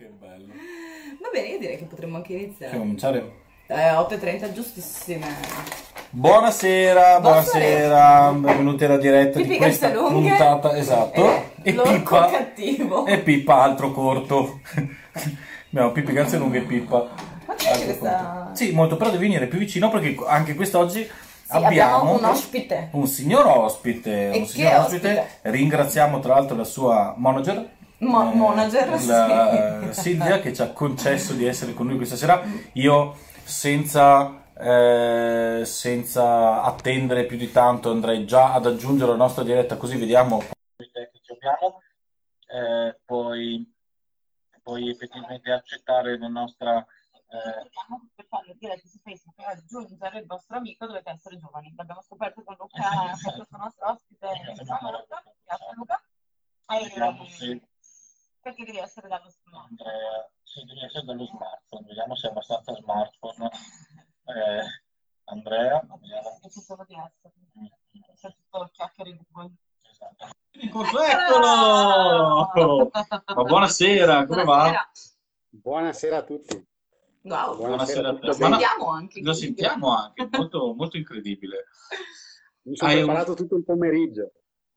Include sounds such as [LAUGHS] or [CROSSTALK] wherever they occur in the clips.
Che bello. Va bene, io direi che potremmo anche iniziare. Possiamo cominciare? Eh, 8.30 giustissime. Buonasera, buonasera, benvenuti alla diretta di Pippi questa Castellunghe. puntata, esatto. E l'orco Pippa, cattivo. e Pippa altro corto. [LAUGHS] Abbiamo Pippi Calzelunghe e Pippa. Ma c'è altro questa-. Sì, molto, però devi venire più vicino perché anche quest'oggi Sì, abbiamo abbiamo un ospite. un signor ospite, E un che signor ospite. ospite? Ringraziamo tra l'altro la sua manager. Mo- eh, manager, la- sì. [LAUGHS] Silvia che ci ha concesso di essere con noi questa sera. Io senza, eh, senza attendere più di tanto andrei già ad aggiungere la nostra diretta così vediamo quali tecnici abbiamo. Eh, poi, poi effettivamente accettare la nostra eh, per fare le dirette su Facebook e aggiungere il vostro amico dovete essere giovani. L'abbiamo scoperto con Luca, questo nostro ospite. Grazie Luca. se perché devi essere dallo smartphone? Andrea, sì, deve essere dallo smartphone, vediamo se è abbastanza smartphone. Eh, Andrea, vediamo. Penso solo di essere. C'è tutto chiacchiere di Google. Esatto. Eccolo! Ma buonasera, come va? Buonasera. Buonasera a tutti. Wow, Buonasera a sentiamo anche. Lo sentiamo anche, molto, molto incredibile. Mi sono Hai un- preparato tutto il pomeriggio.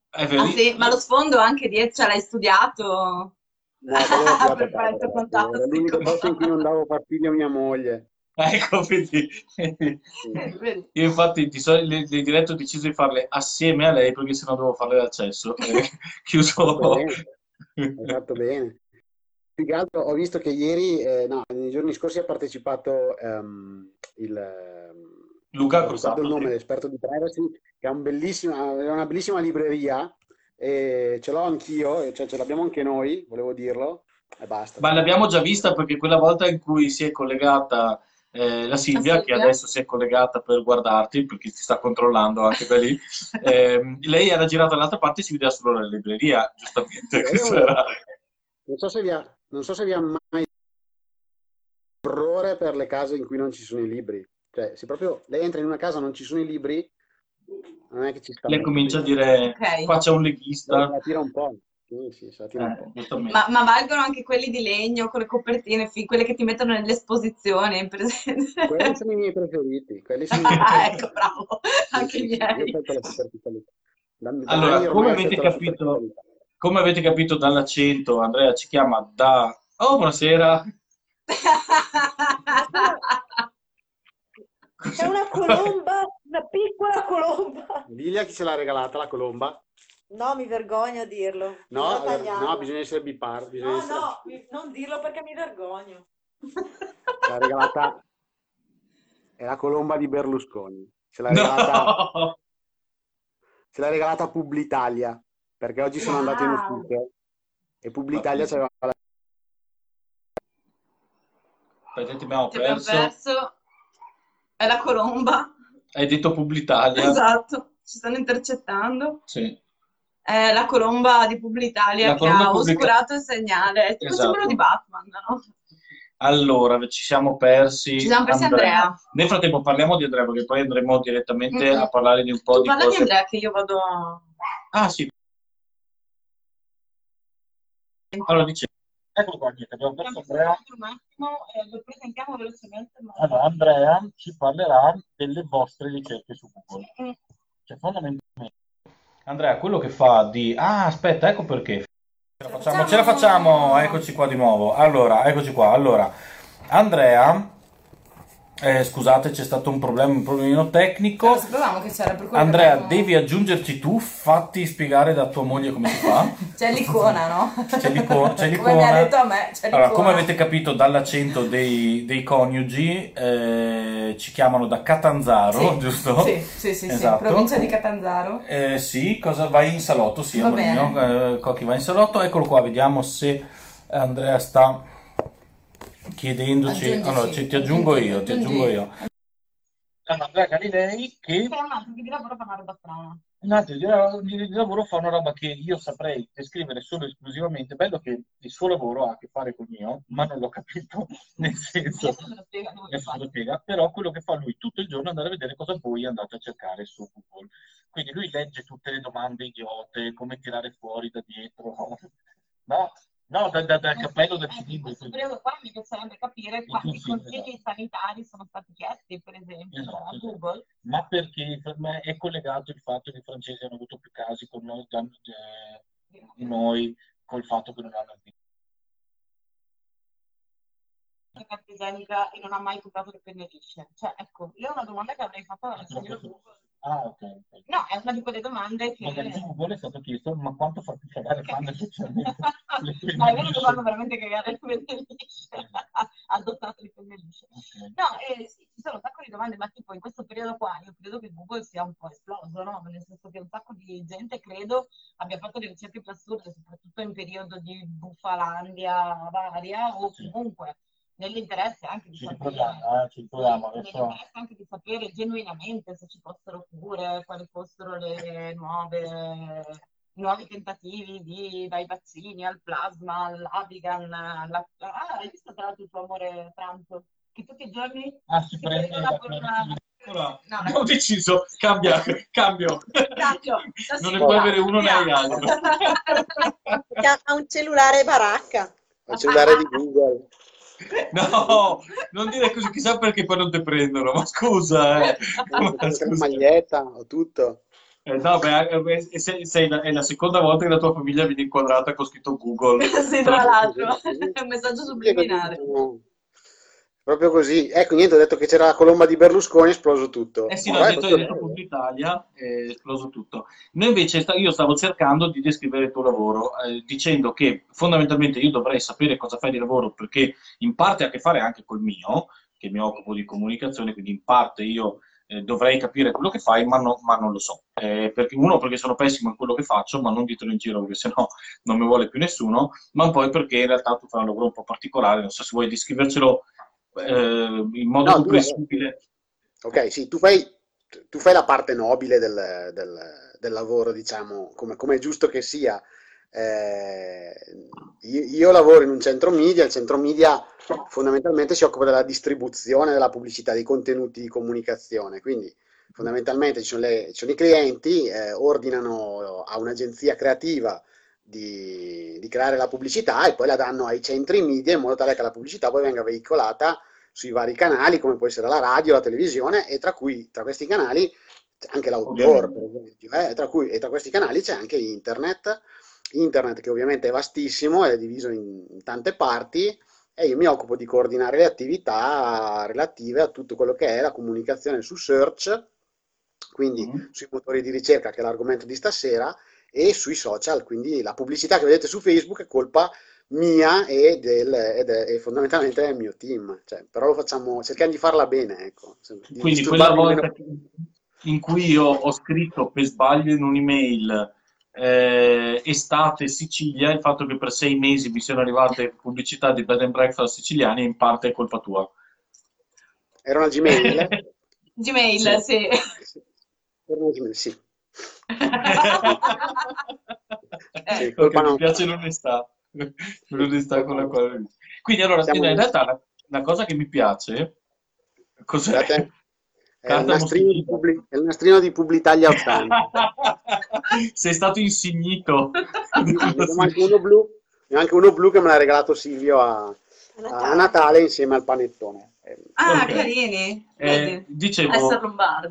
È Ah vero? sì, ma lo sfondo anche dietro, ce l'hai studiato? No, quello l'ho studiato Perfetto, fantastico. Era l'unico posto in cui non davo fastidio a mia moglie. Ecco, vedi. Vedi? Io infatti di solito le, le dirette ho deciso di farle assieme a lei perché sennò dovevo farle d'accesso. [LAUGHS] Eh, Chiuso. Bene, hai fatto bene. Più che altro ho visto che ieri, eh, no, nei giorni scorsi ha partecipato ehm, il... Luca ricordo Cruzzato. il nome, l'esperto di privacy, che ha un bellissima, una bellissima libreria e ce l'ho anch'io, cioè ce l'abbiamo anche noi, volevo dirlo, e basta. Ma l'abbiamo già vista perché quella volta in cui si è collegata eh, la Silvia, La che adesso si è collegata per guardarti, perché ti sta controllando anche da lì, [LAUGHS] ehm, lei era girata dall'altra parte e si vedeva solo la libreria, giustamente. Eh, Non so se vi ha, non so se vi ha mai orrore per le case in cui non ci sono i libri. Cioè, se proprio lei entra in una casa e non ci sono i libri, non è che ci sta. Lei comincia a dire, Ok. qua c'è un leghista. la tira un po'. Sì, sì, se la tira un Eh. Ma, ma valgono anche quelli di legno con le copertine, quelle che ti mettono nell'esposizione, presente? Quelli sono i miei preferiti. Quelli sono i miei [LAUGHS] Ah, preferiti. ecco, bravo, anche Sì, i sì, sì, io miei. scelgo la superficialità. Da- da Allora, come avete capito, come avete capito dall'accento, Andrea ci chiama da... Oh, buonasera. [LAUGHS] C'è una colomba, una piccola colomba. Lilia, chi ce l'ha regalata la colomba? No, mi vergogno a dirlo. No, eh, no, bisogna essere bipar. Bisogna No, essere... no, non dirlo perché mi vergogno. L'ha regalata... È la colomba di Berlusconi. Ce l'ha regalata... No! Ce l'ha regalata Publitalia, perché oggi sono andato in Wow. ufficio e Publitalia c'aveva la... Aspetta, ti abbiamo Ti abbiamo perso. perso. È la colomba. Hai detto Publitalia. Esatto, ci stanno intercettando. Sì. È la colomba di Publitalia La che ha pubblica- oscurato il segnale. È tipo Esatto. simbolo di Batman, no? Allora, ci siamo persi. Ci siamo persi Andrea. Nel frattempo parliamo di Andrea perché poi andremo direttamente Mhm. a parlare di un po' Tu di parla di cose. Andrea che io vado. Ah, sì. Allora, dice, eccolo qua, niente, abbiamo perso Andrea. Un attimo, eh, lo presentiamo velocemente. Ma... Allora, Andrea ci parlerà delle vostre ricerche su Google. Mm. Cioè, fondamentalmente, Andrea, quello che fa di... Ah, aspetta, ecco perché. Ce la facciamo, ce la facciamo, eccoci qua di nuovo. Allora, eccoci qua. Allora, Andrea, eh, scusate, c'è stato un problema, un problemino tecnico. Andrea, devi aggiungerci tu, fatti spiegare da tua moglie come si fa. [LAUGHS] C'è l'icona, no? C'è l'icona- c'è [LAUGHS] Come mi ha l'icona. detto a me, c'è Allora, l'icona. come avete capito dall'accento dei, dei coniugi, eh, ci chiamano da Catanzaro, Sì, giusto? Sì, sì, sì, sì, Esatto. provincia di Catanzaro. Eh, sì, cosa vai in salotto? Sì, Va amorino, eh, Cocchi va in salotto. Eccolo qua, vediamo se Andrea sta chiedendoci. Aggiungici. Allora, ci- ti aggiungo io, ti Aggiungi. aggiungo io. Andrea Galilei che un altro che di lavoro fa una roba strana. un altro di, la- di- di lavoro fa una roba che io saprei descrivere solo e esclusivamente. Bello che il suo lavoro ha a che fare con il mio, ma non l'ho capito, [LAUGHS] nel senso, adesso lo spiega, però quello che fa lui tutto il giorno è andare a vedere cosa voi andate a cercare su Google. Quindi lui legge tutte le domande idiote, come tirare fuori da dietro, [LAUGHS] no? No, da- da- dal cappello del Ecco, in cilindro. questo periodo qua mi piacerebbe capire quanti consigli, consigli sanitari sono stati chiesti, per esempio, Esatto, a esatto. Google. Ma perché per me è collegato il fatto che i francesi hanno avuto più casi con noi, da- eh, di noi col fatto che non hanno igienica e non ha mai comprato le penne lisce? Cioè, ecco, io è una domanda che avrei fatto alla signora Google. Ah, ok. No, è una di quelle domande che... Magari su Google è stato chiesto, ma quanto fa più cagare socialmente [LAUGHS] le penne Ma è vero che fanno veramente cagare le penne lisce, adottate le penne lisce. Ok. No, eh, sì, ci sono un sacco di domande, ma tipo in questo periodo qua io credo che Google sia un po' esploso, no? Nel senso che un sacco di gente credo abbia fatto delle ricerche più assurde, soprattutto in periodo di bufalandia varia o Sì. comunque nell'interesse anche di Ci sapere, riproviamo, eh, ci riproviamo. Adesso nell'interesse anche di sapere genuinamente se ci fossero cure, quali fossero le nuove, nuovi tentativi di, dai vaccini al plasma, all'Avigan, alla... Ah, hai visto tra l'altro il tuo amore Trump? Che tutti i giorni Ah, si si prende la corona... Ora, No, abbiamo deciso, cambia, cambio. Cambio, lo Non ne puoi avere uno né l'altro. Ha [LAUGHS] un cellulare baracca. Il cellulare di Google. [LAUGHS] No, non dire così, chissà perché poi non ti prendono, ma scusa, eh. Ma Anche la scusa. maglietta o tutto. Eh, no, beh, eh, eh, sei, sei la, è la seconda volta che la tua famiglia viene inquadrata con scritto Google. [LAUGHS] Sì, tra l'altro, è un messaggio così, Proprio così. Ecco, niente, ho detto che c'era la colomba di Berlusconi, è esploso tutto. Eh sì, l'ho detto, proprio detto. Punto Italia, è esploso tutto. Noi invece, io stavo cercando di descrivere il tuo lavoro, eh, dicendo che fondamentalmente io dovrei sapere cosa fai di lavoro, perché in parte ha a che fare anche col mio, che mi occupo di comunicazione, quindi in parte io eh, dovrei capire quello che fai, ma, no- ma non lo so. Eh, perché, uno, perché sono pessimo in quello che faccio, ma non ditelo in giro, perché sennò non mi vuole più nessuno, ma poi perché in realtà tu fai un lavoro un po' particolare, non so se vuoi descrivercelo eh, in modo No, tu- comprensibile. Ok, sì, tu fai, tu fai la parte nobile del, del- del lavoro, diciamo, come, come è giusto che sia. Eh, io, io lavoro in un centro media, il centro media fondamentalmente si occupa della distribuzione della pubblicità, dei contenuti di comunicazione, quindi fondamentalmente ci sono, le- ci sono i clienti, eh, ordinano a un'agenzia creativa di, di creare la pubblicità e poi la danno ai centri media in modo tale che la pubblicità poi venga veicolata sui vari canali, come può essere la radio, la televisione, e tra cui tra questi canali c'è anche l'outdoor, per esempio, eh, tra cui, e tra questi canali c'è anche internet, internet che ovviamente è vastissimo, è diviso in, tante parti, e io mi occupo di coordinare le attività relative a tutto quello che è la comunicazione su search, quindi Mhm. sui motori di ricerca, che è l'argomento di stasera, e sui social, quindi la pubblicità che vedete su Facebook è colpa mia e, del, ed è, e fondamentalmente del mio team, cioè, però lo facciamo, cerchiamo di farla bene, ecco, di Quindi quella volta meno. in cui io ho scritto per sbaglio in un'email eh, estate Sicilia, il fatto che per sei mesi mi siano arrivate pubblicità di bed and breakfast siciliani in parte è colpa tua. Era una Gmail? [LAUGHS] Gmail, sì. Era una Gmail, sì. Eh, mi piace l'onestà, l'onestà con la quale... Quindi allora, Siamo- in realtà la, la cosa che mi piace, cos'è? Guardate, È il nastrino. Publi- è il nastrino di Publitalia 80. [LAUGHS] Sei stato insignito. Ne ho anche uno blu, ne ho anche uno blu che me l'ha regalato Silvio a, a Natale insieme al panettone. Eh, Ah, Ok. carini. Eh, dicevo,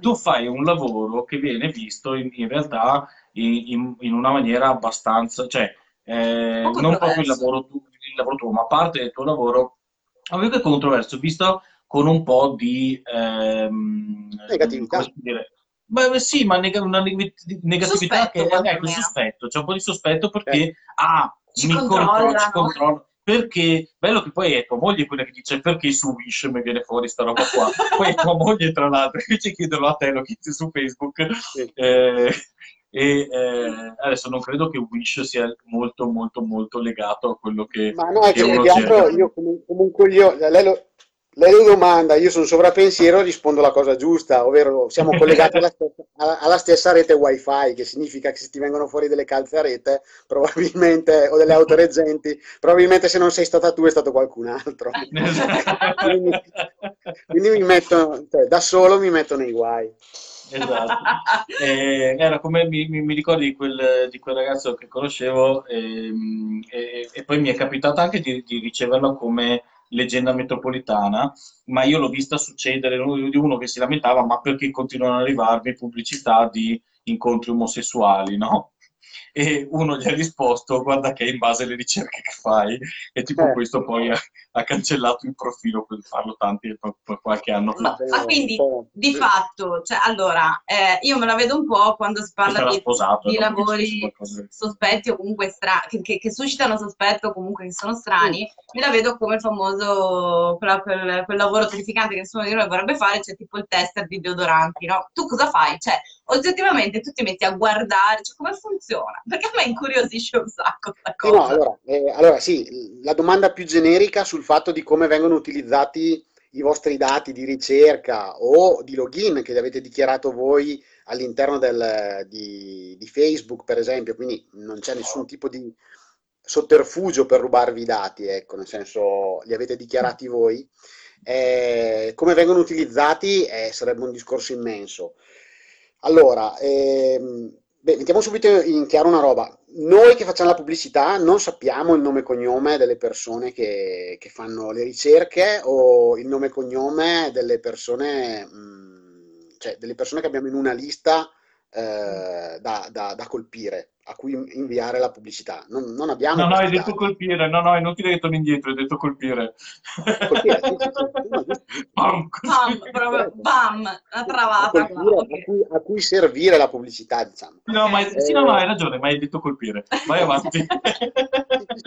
tu fai un lavoro che viene visto in, in realtà in, in- in una maniera abbastanza, cioè eh, non proprio il lavoro, tu- il lavoro tuo, ma parte del tuo lavoro, avevo che controverso, visto con un po' di ehm, Negatività. Beh, sì, ma neg- una neg- negatività Sospetto, che ecco, quantomeno. sospetto, c'è un po' di sospetto perché ah, Ci mi controllo, ci controllo. Perché bello che poi è tua moglie quella che dice perché su Wish mi viene fuori sta roba qua. [LAUGHS] Poi è tua moglie, tra l'altro, invece chiederlo a te, lo chiedi su Facebook. Sì. Eh, e eh, adesso non credo che Wish sia molto, molto, molto legato a quello che, Ma no, è che altro cerca. io comu- comunque io, lei lo, lei domanda, io sono sovrappensiero, rispondo la cosa giusta, ovvero siamo [LAUGHS] collegati alla stessa, alla- alla stessa rete wifi, che significa che se ti vengono fuori delle calze a rete, [LAUGHS] probabilmente, o delle autoreggenti, probabilmente se non sei stata tu è stato qualcun altro. [LAUGHS] quindi, quindi mi metto, cioè, da solo mi metto nei guai. Esatto. Eh, era come mi, mi, mi ricordi di quel, di quel ragazzo che conoscevo ehm, e, e poi mi è capitato anche di, di riceverlo come leggenda metropolitana, ma io l'ho vista succedere di uno che si lamentava, ma perché continuano ad arrivarmi pubblicità di incontri omosessuali, no? E uno gli ha risposto guarda che è in base alle ricerche che fai e tipo Eh. questo poi ha, ha cancellato il profilo per farlo tanti qualche anno fa ma quindi, Oh, di fatto, cioè, allora, eh, io me la vedo un po' quando si parla di, sposato di lavori sospetti o comunque strani, che, che- che suscitano sospetto o comunque che sono strani, me la vedo come il famoso, quella- quel, quel lavoro terrificante che nessuno di noi vorrebbe fare, c'è tipo il tester di deodoranti, no? Tu cosa fai? Cioè, oggettivamente tu ti metti a guardare, cioè, come funziona? Perché a me incuriosisce un sacco questa Sì, no, cosa. allora, eh, allora sì, la domanda più generica sul fatto di come vengono utilizzati i vostri dati di ricerca o di login che li avete dichiarato voi all'interno del- di, di Facebook, per esempio, quindi non c'è nessun tipo di sotterfugio per rubarvi i dati, ecco, nel senso li avete dichiarati voi. Eh, come vengono utilizzati eh, sarebbe un discorso immenso. Allora, ehm, beh, mettiamo subito in chiaro una roba. Noi che facciamo la pubblicità non sappiamo il nome e cognome delle persone che, che fanno le ricerche o il nome e cognome delle persone, mh, cioè delle persone che abbiamo in una lista eh, da, da- da colpire, a cui inviare la pubblicità. Non, non abbiamo no no hai questi detto dati. colpire no no è inutile che torni indietro hai detto colpire Colpire, sì, sì, sì. [LAUGHS] Bam. Bam, proprio, bam, una A travata colpire, a cui, a cui servire la pubblicità, diciamo. No, ma, Ok. sì, no, no, hai ragione, ma hai detto colpire. Vai avanti.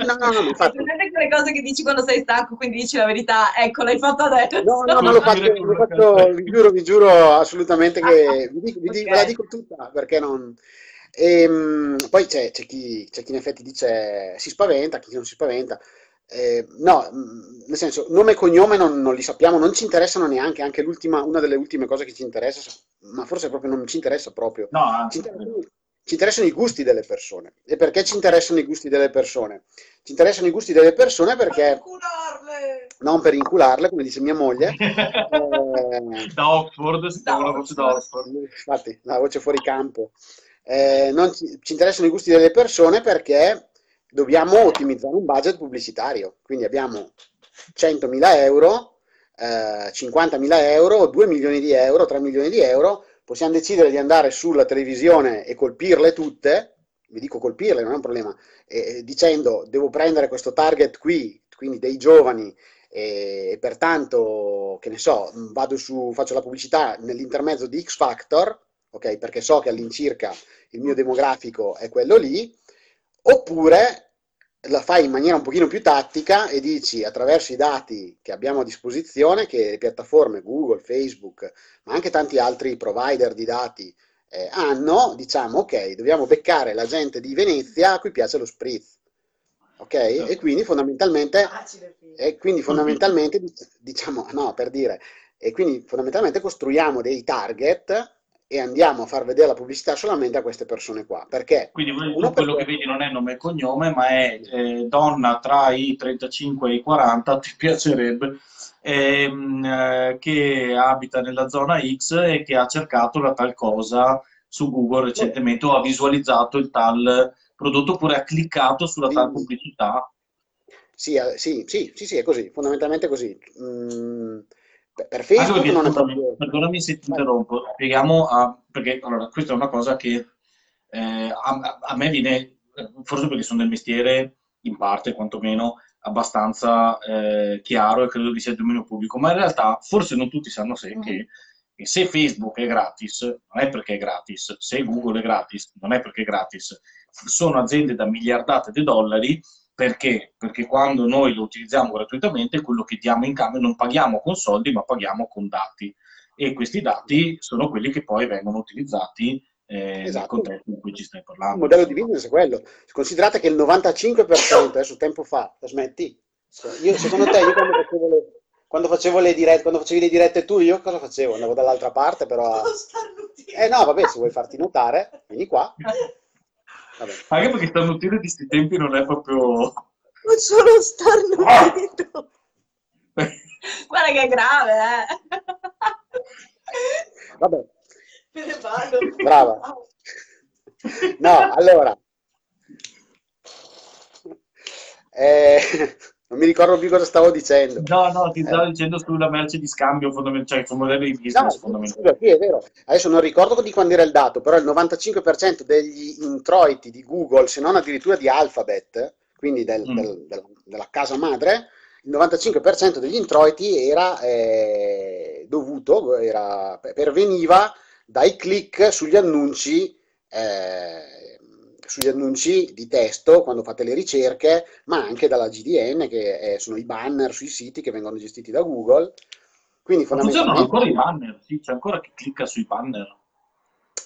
No, no, no, infatti, Presente quelle cose che dici quando sei stanco, quindi dici la verità, ecco, l'hai fatto adesso. No, no, ma lo faccio, lo faccio, la vi giuro, vi giuro assolutamente che vi dico- vi dico- Ok. ve la dico tutta perché non. Ehm, poi c'è c'è chi, c'è chi in effetti dice si spaventa, chi non si spaventa. Eh, no, mh, nel senso, nome e cognome non, non li sappiamo, non ci interessano neanche, anche l'ultima, una delle ultime cose che ci interessa, ma forse proprio non ci interessa proprio. No, Ci interessano, ci interessano i gusti delle persone. E perché ci interessano i gusti delle persone? Ci interessano i gusti delle persone perché, non per incularle, come dice mia moglie, [LAUGHS] eh, da Oxford, la voce da Oxford. Infatti, la voce fuori campo. Eh, non ci, ci interessano i gusti delle persone perché dobbiamo ottimizzare un budget pubblicitario. Quindi abbiamo 100.000 euro, eh, 50.000 euro, 2 milioni di euro, 3 milioni di euro. Possiamo decidere di andare sulla televisione e colpirle tutte. Vi dico colpirle, non è un problema. eh, dicendo devo prendere questo target qui, quindi dei giovani, e, e pertanto, che ne so, vado su, faccio la pubblicità nell'intermezzo di X Factor, ok? Perché so che all'incirca il mio demografico è quello lì, oppure la fai in maniera un pochino più tattica e dici attraverso i dati che abbiamo a disposizione, che le piattaforme Google, Facebook, ma anche tanti altri provider di dati eh, hanno, diciamo, ok, dobbiamo beccare la gente di Venezia a cui piace lo spritz, ok? E quindi fondamentalmente e quindi fondamentalmente, diciamo, no, per dire, e quindi fondamentalmente costruiamo dei target e andiamo a far vedere la pubblicità solamente a queste persone qua. Perché? Quindi quello perché- che vedi non è nome e cognome, ma è eh, donna tra i 35 e i 40, [LAUGHS] ti piacerebbe, ehm, eh, che abita nella zona X e che ha cercato la tal cosa su Google recentemente o ha visualizzato il tal prodotto oppure ha cliccato sulla tal pubblicità. Sì, eh, sì, sì, sì, sì, è così, fondamentalmente così. Mm, per Facebook perché, non è scusami, proprio... perdonami se ti interrompo, spieghiamo a, perché allora, questa è una cosa che eh, a, a me viene, forse perché sono del mestiere, in parte quantomeno, abbastanza eh, chiaro e credo che sia il dominio pubblico, ma in realtà forse non tutti sanno se, Mhm. che, che se Facebook è gratis, non è perché è gratis, se Google è gratis, non è perché è gratis, sono aziende da miliardate di dollari perché? Perché quando noi lo utilizziamo gratuitamente, quello che diamo in cambio non paghiamo con soldi, ma paghiamo con dati. E questi dati sono quelli che poi vengono utilizzati eh, nel Esatto. contesto in cui ci stai Il parlando. modello di business è quello. Considerate che il 95%, adesso tempo fa, la smetti? Io, secondo te, io quando facevo le, quando facevo le dirette, quando facevi le dirette tu, io cosa facevo? Andavo dall'altra parte, però... a-. Eh no, vabbè, se vuoi farti notare, vieni qua. Vabbè. Anche perché starnutire di sti tempi non è proprio... Non sono starnutito. [LAUGHS] Guarda che è grave, eh. Vabbè. Me ne vado. Brava. No, allora. Eh, non mi ricordo più cosa stavo dicendo. No, no, ti stavo Eh. dicendo sulla merce di scambio cioè sul modello di No, business fondamentale. scusa, sì, è vero. Adesso non ricordo di quando era il dato, però il 95% degli introiti di Google, se non addirittura di Alphabet, quindi del- Mm. del- del- della casa madre, il 95% degli introiti era eh, dovuto, era, perveniva dai click sugli annunci, eh, sugli annunci di testo quando fate le ricerche, ma anche dalla GDN, che eh, sono i banner sui siti che vengono gestiti da Google. Quindi Ma funzionano ancora i fondamentalmente banner, sì, c'è ancora chi clicca sui banner.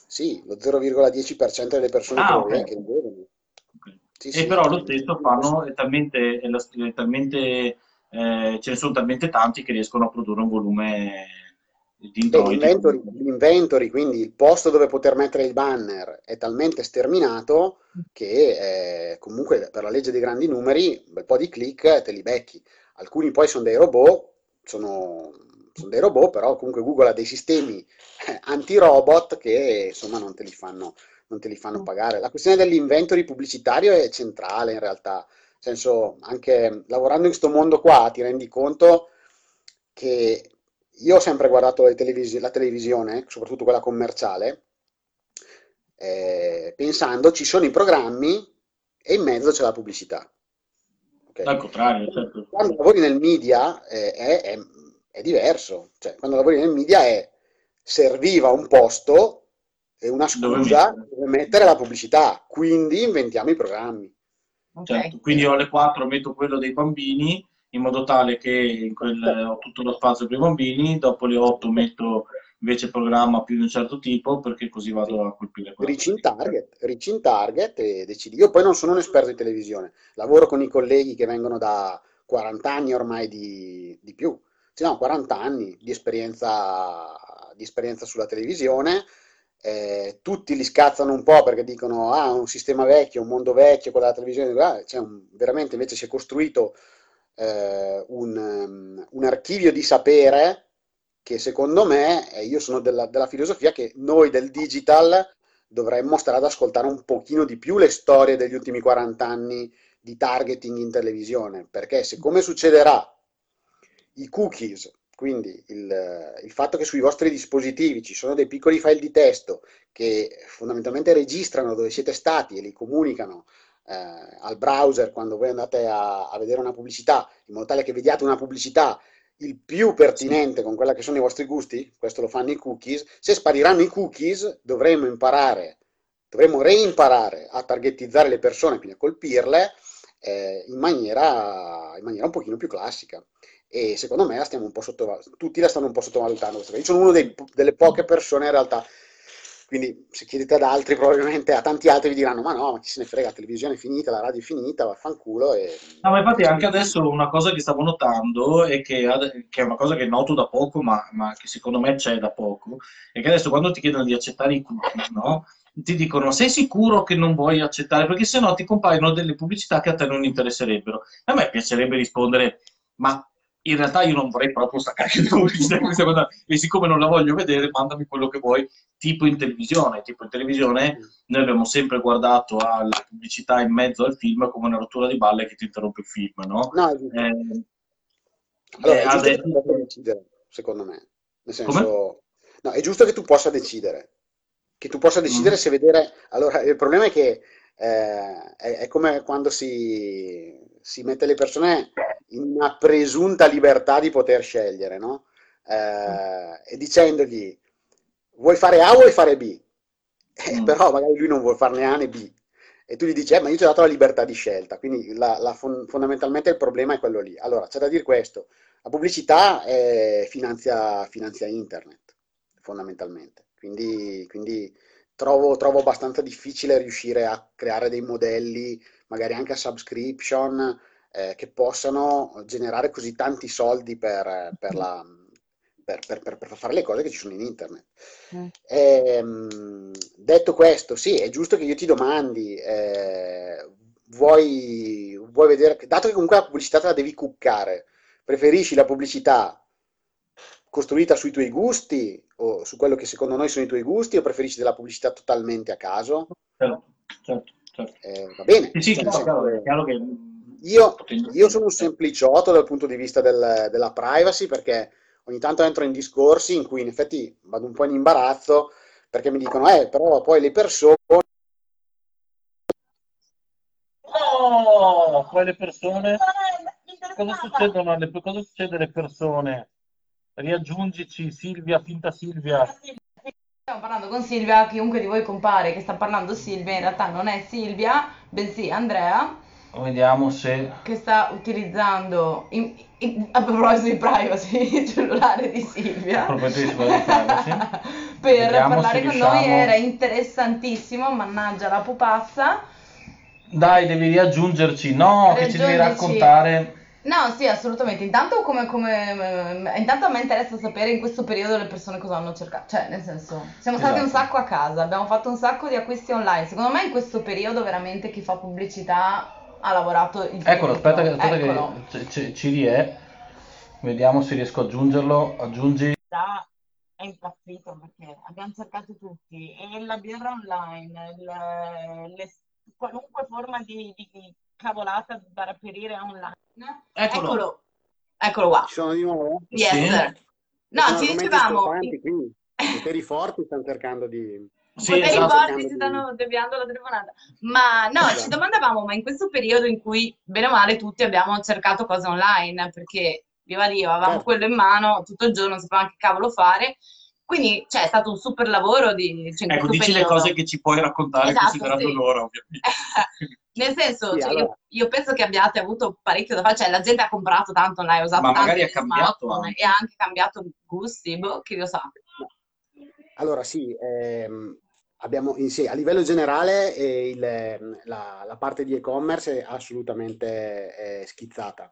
sì, lo 0,10% delle persone Ah, che, ok. che vedono. Ok. Sì, E sì. però lo stesso fanno, è talmente, è è talmente eh, ce ne sono talmente tanti che riescono a produrre un volume. L'inventory, l'inventory, quindi il posto dove poter mettere il banner è talmente sterminato che eh, comunque per la legge dei grandi numeri un bel po' di click te li becchi. Alcuni poi sono dei robot, sono, sono dei robot, però comunque Google ha dei sistemi eh, anti-robot che insomma non te li fanno, te li fanno pagare. La questione dell'inventory pubblicitario è centrale in realtà, nel senso anche lavorando in questo mondo qua ti rendi conto che io ho sempre guardato le televisi- la televisione, soprattutto quella commerciale, eh, pensando ci sono i programmi e in mezzo c'è la pubblicità. Ok? Al contrario, certo. Quando lavori nel media eh, è, è- è diverso, cioè quando lavori nel media è serviva un posto e una scusa dove mettere la pubblicità, quindi inventiamo i programmi. Certo, quindi io alle 4 metto quello dei bambini in modo tale che in quel, ho tutto lo spazio per i bambini, dopo le 8 metto invece programma più di un certo tipo perché così vado a colpire Reach in target, reach in target e decidi. Io poi non sono un esperto di televisione, lavoro con i colleghi che vengono da 40 anni ormai di, di più, sì, no, 40 anni di esperienza, di esperienza sulla televisione. eh, tutti li scazzano un po' perché dicono: Ah, un sistema vecchio, un mondo vecchio, quella della televisione. Ah, un- veramente invece si è costruito eh, un, um, un archivio di sapere che secondo me, e io sono della, della filosofia che noi del digital dovremmo stare ad ascoltare un pochino di più le storie degli ultimi 40 anni di targeting in televisione, perché siccome succederà i cookies, quindi il, il fatto che sui vostri dispositivi ci sono dei piccoli file di testo che fondamentalmente registrano dove siete stati e li comunicano eh, al browser quando voi andate a, a vedere una pubblicità, in modo tale che vediate una pubblicità il più pertinente con quella che sono i vostri gusti, questo lo fanno i cookies, se spariranno i cookies dovremo imparare, dovremo reimparare a targetizzare le persone, quindi a colpirle eh, in maniera, in maniera un pochino più classica. E secondo me la stiamo un po' sottovalutando, tutti la stanno un po' sottovalutando. Io sono una delle poche persone in realtà, quindi se chiedete ad altri probabilmente a tanti altri vi diranno ma no, ma chi se ne frega, la televisione è finita, la radio è finita, vaffanculo e... No, ma infatti anche adesso una cosa che stavo notando e che, che è una cosa che noto da poco, ma, ma che secondo me c'è da poco, è che adesso quando ti chiedono di accettare i cookies, no? Ti dicono sei sicuro che non vuoi accettare? Perché sennò ti compaiono delle pubblicità che a te non interesserebbero. A me piacerebbe rispondere, ma in realtà io non vorrei proprio staccare le pubblicità [LAUGHS] questa cosa, e siccome non la voglio vedere, mandami quello che vuoi, tipo in televisione. Tipo in televisione noi abbiamo sempre guardato alla pubblicità in mezzo al film come una rottura di balle che ti interrompe il film, no? No, è giusto. Eh, Allora, eh, è giusto che adesso- tu possa decidere, secondo me. Nel senso, no, è giusto che tu possa decidere. Che tu possa decidere Mm. se vedere. Allora, il problema è che eh, è, è come quando si, si mette le persone in una presunta libertà di poter scegliere, no? Eh, e dicendogli vuoi fare A o vuoi fare B? Eh, Mm. però magari lui non vuole farne A né B. E tu gli dici, eh, ma io ti ho dato la libertà di scelta, quindi la- la fon- fondamentalmente il problema è quello lì. Allora, c'è da dire questo, la pubblicità eh, finanzia, finanzia internet, fondamentalmente, quindi, quindi trovo, trovo abbastanza difficile riuscire a creare dei modelli, magari anche a subscription, eh, che possano generare così tanti soldi per, per la- per- per- per- per fare le cose che ci sono in internet. Mm. Ehm, detto questo, sì, è giusto che io ti domandi, eh, vuoi, vuoi vedere, dato che comunque la pubblicità te la devi cuccare, preferisci la pubblicità costruita sui tuoi gusti o su quello che secondo noi sono i tuoi gusti o preferisci della pubblicità totalmente a caso? Certo, certo, certo. Eh, va bene. Sì, sì, Cioè, nel chiaro, chiaro, che io, io sono un sempliciotto dal punto di vista del- della privacy perché ogni tanto entro in discorsi in cui in effetti vado un po' in imbarazzo perché mi dicono, eh, però poi le persone... No, poi le persone... Cosa succedono cosa succede alle persone? Riaggiungici, Silvia, finta Silvia. Stiamo parlando con Silvia, chiunque di voi compare che sta parlando Silvia, in realtà non è Silvia, bensì Andrea, Vediamo se... che sta utilizzando, in- in- a proposito di privacy, [LAUGHS] il cellulare di Silvia. A proposito di privacy. [LAUGHS] per Vediamo parlare con noi riusciamo- era interessantissimo, mannaggia la pupazza. Dai, devi riaggiungerci. No, che ci devi raccontare. No, sì, assolutamente. Intanto, come, come, eh, intanto a me interessa sapere in questo periodo le persone cosa hanno cercato. Cioè, nel senso, siamo stati un Esatto. sacco a casa, abbiamo fatto un sacco di acquisti online. Secondo me in questo periodo veramente chi fa pubblicità ha lavorato il Eccolo, triplo. aspetta che, aspetta che Eccolo. c- c- ci rie. Vediamo se riesco a aggiungerlo. Aggiungi. è impazzito perché abbiamo cercato tutti e la birra online, il- le- qualunque forma di, di cavolata da reperire online. Eccolo. Eccolo qua. Ci sono di nuovo? Yes, Sì. No, Sono ci dicevamo. quindi [LAUGHS] i poteri forti stanno cercando di... Sì, poteri esatto. forti si di- stanno deviando la telefonata. Ma no, Esatto. ci domandavamo, ma in questo periodo in cui bene o male tutti abbiamo cercato cose online, perché viva Dio, avevamo Certo. quello in mano tutto il giorno, non sapevamo che cavolo fare. Quindi, cioè, è stato un super lavoro di, cioè, Ecco, dici le periodo. cose che ci puoi raccontare Esatto, considerando sì. l'ora, ovviamente. [LAUGHS] Nel senso, Sì, cioè, allora. io, io penso che abbiate avuto parecchio da fare, cioè la gente ha comprato tanto online, ha usato Ma tanto magari ha gli cambiato smartphone anche. e ha anche cambiato gusti, boh, chi lo sa. Allora sì, ehm, abbiamo, sì, a livello generale eh, il, ehm, la, la parte di e-commerce è assolutamente eh, schizzata,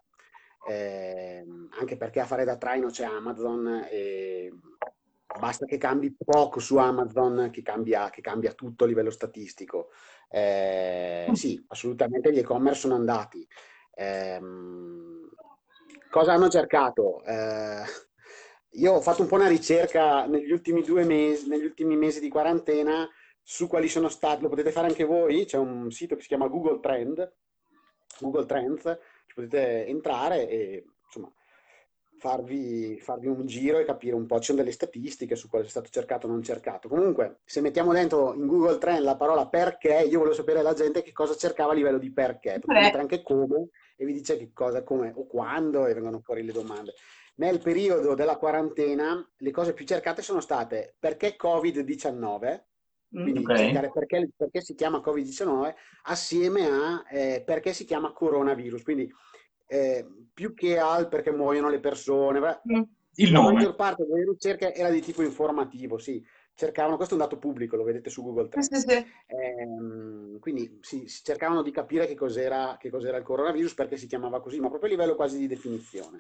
Ehm, anche perché a fare da traino c'è Amazon e basta che cambi poco su Amazon che cambia, che cambia tutto a livello statistico. Eh, sì, [LAUGHS] assolutamente gli e-commerce sono andati. Ehm, cosa hanno cercato? Eh, io ho fatto un po' una ricerca negli ultimi due mesi, negli ultimi mesi di quarantena su quali sono stati, lo potete fare anche voi, c'è un sito che si chiama Google Trend, Google Trends, ci potete entrare e farvi, farvi un giro e capire un po', ci sono delle statistiche su cosa è stato cercato o non cercato. Comunque, se mettiamo dentro in Google Trend la parola perché, io volevo sapere la gente che cosa cercava a livello di perché, potete mettere anche come e vi dice che cosa, come o quando e vengono fuori le domande. Nel periodo della quarantena le cose più cercate sono state perché Covid-19, Mm. quindi Ok. cercare perché, perché si chiama Covid-19 assieme a eh, perché si chiama coronavirus. Quindi eh, più che al perché muoiono le persone, beh, Mm. Il la nome. maggior parte delle ricerche era di tipo informativo, sì. Cercavano, questo è un dato pubblico, lo vedete su Google Sì, Trends. sì, sì. Ehm, quindi si, si cercavano di capire che cos'era, che cos'era il coronavirus, perché si chiamava così, ma proprio a livello quasi di definizione.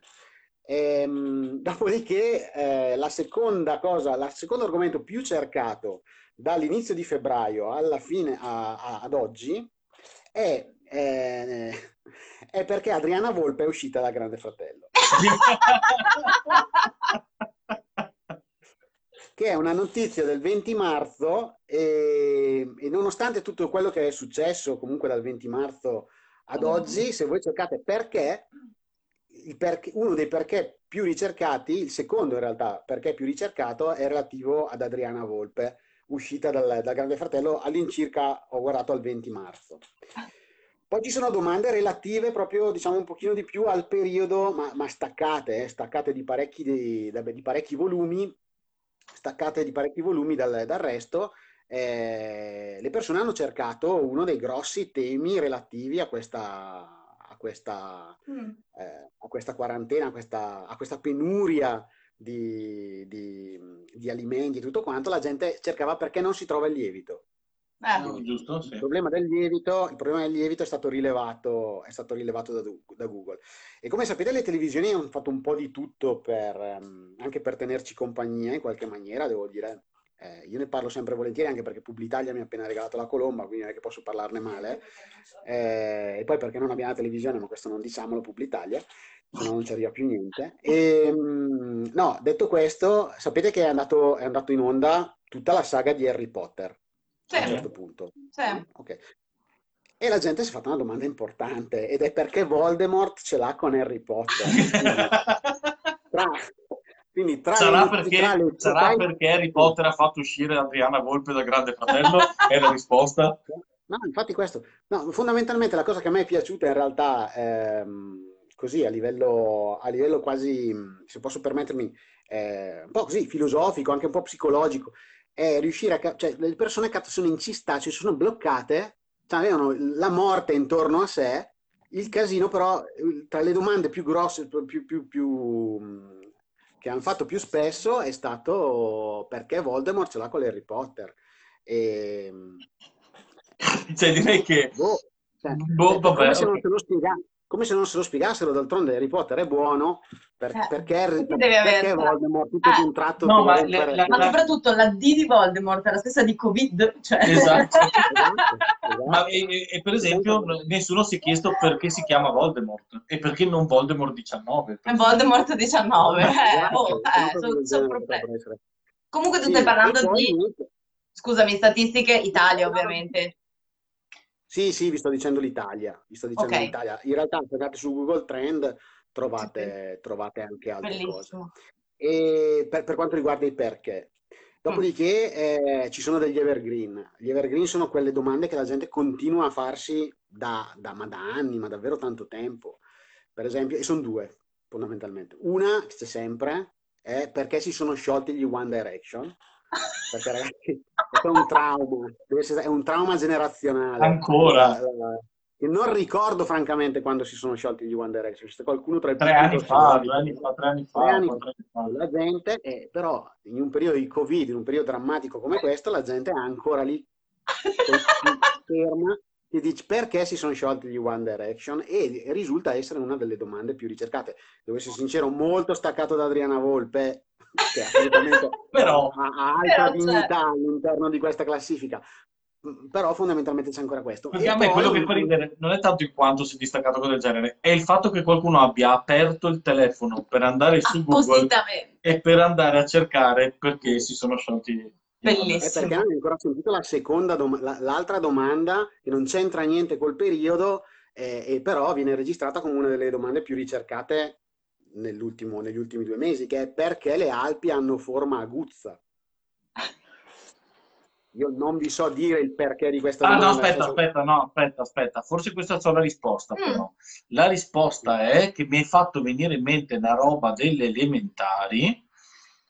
Ehm, [LAUGHS] dopodiché, eh, la seconda cosa, il secondo argomento più cercato dall'inizio di febbraio alla fine a- a- ad oggi è, eh, è perché Adriana Volpe è uscita da Grande Fratello. [LAUGHS] che è una notizia del 20 marzo e, e nonostante tutto quello che è successo comunque dal 20 marzo ad oggi, se voi cercate perché, perché- uno dei perché più ricercati, il secondo in realtà perché più ricercato è relativo ad Adriana Volpe, uscita dal, dal Grande Fratello all'incirca, ho guardato al 20 marzo. Poi ci sono domande relative proprio, diciamo, un pochino di più al periodo, ma, ma staccate, eh, staccate di parecchi, di, di parecchi volumi, staccate di parecchi volumi dal, dal resto. Eh, le persone hanno cercato uno dei grossi temi relativi a questa, a questa, Mm. eh, a questa quarantena, a questa, a questa penuria di, di- di alimenti e tutto quanto. La gente cercava perché non si trova il lievito. Eh, Giusto? Sì. Il problema del lievito, il problema del lievito è stato rilevato, è stato rilevato da, da Google. E come sapete, le televisioni hanno fatto un po' di tutto per, ehm, anche per tenerci compagnia in qualche maniera, devo dire. Eh, io ne parlo sempre volentieri anche perché Publitalia mi ha appena regalato la colomba, quindi non è che posso parlarne male. Eh, e poi perché non abbiamo la televisione, ma questo non diciamolo, Publitalia. se no non ci arriva più niente. E, mm, no, detto questo, sapete che è andato, è andato in onda tutta la saga di Harry Potter Sì, a un certo punto. sì. Ok. E la gente si è fatta una domanda importante ed è perché Voldemort ce l'ha con Harry Potter. [LAUGHS] Tra- quindi tra Sarà le- perché, tra le- sarà tra i- perché Harry Potter ha fatto uscire Adriana Volpe da Grande Fratello? È la risposta? No, infatti questo. No, fondamentalmente la cosa che a me è piaciuta in realtà, ehm, così a livello, a livello quasi, se posso permettermi, eh, un po' così filosofico, anche un po' psicologico, è riuscire a... ca- cioè le persone cazzo sono incista, ci sono bloccate, cioè avevano la morte intorno a sé, il casino però, tra le domande più grosse, più, più, più, che hanno fatto più spesso è stato perché Voldemort ce l'ha con Harry Potter. E, Cioè, direi che... Boh, cioè, Boh, vabbè, se non se lo spiega- come se non se lo spiegassero, d'altronde Harry Potter è buono per- Eh, perché, Harry- perché perché averla? Voldemort tutto Eh, di un tratto no, ma le- la- Ma soprattutto la D di Voldemort è la stessa di Covid, cioè... Esatto. [LAUGHS] esatto. Ma e, e- per esempio nessuno si è chiesto perché si chiama Voldemort e perché non Voldemort 19. È Voldemort 19, eh, Esatto, oh, una eh, cosa sono del sono genere perplesso. potrebbe essere. Comunque tu Sì, stai parlando di, scusami, statistiche Italia ovviamente. Sì, sì, vi sto dicendo l'Italia, vi sto dicendo Ok. l'Italia. In realtà se andate su Google Trend trovate, trovate anche altre cose. Bellissimo. E per, per quanto riguarda i perché. Dopodiché eh, ci sono degli evergreen. Gli evergreen sono quelle domande che la gente continua a farsi da, da, ma da anni, ma davvero tanto tempo. Per esempio, e sono due fondamentalmente. Una, che c'è sempre, è perché si sono sciolti gli One Direction. Perché ragazzi, è un trauma, è un trauma generazionale. Ancora? La- la- che non ricordo francamente quando si sono sciolti gli One Direction. C'è qualcuno tra i Tre anni fa, che due anni fa, tre anni fa, Tre anni fa. la gente, eh, però in un periodo di Covid, in un periodo drammatico come questo, la gente è ancora lì ferma e dice perché si sono sciolti gli One Direction e risulta essere una delle domande più ricercate. Devo essere sincero, molto staccato da Adriana Volpe, che assolutamente [LAUGHS] Però- ha, altra Però c'è. dignità all'interno di questa classifica. Mm, Però fondamentalmente c'è ancora questo. Perché E a me poi- quello che fa ridere non è tanto in quanto si è distaccato cosa del genere, è il fatto che qualcuno abbia aperto il telefono per andare su Google e per andare a cercare perché si sono sciolti. È Bellissimo. perché non hai ancora sentito la seconda dom- la- l'altra domanda che non c'entra niente col periodo, eh, e però viene registrata come una delle domande più ricercate negli ultimi due mesi, che è perché le Alpi hanno forma aguzza. [LAUGHS] Io non vi so dire il perché di questa Ah no, domanda. aspetta, so- aspetta, no, aspetta, aspetta, forse questa so la risposta Mm. però. La risposta è che mi hai fatto venire in mente una roba delle elementari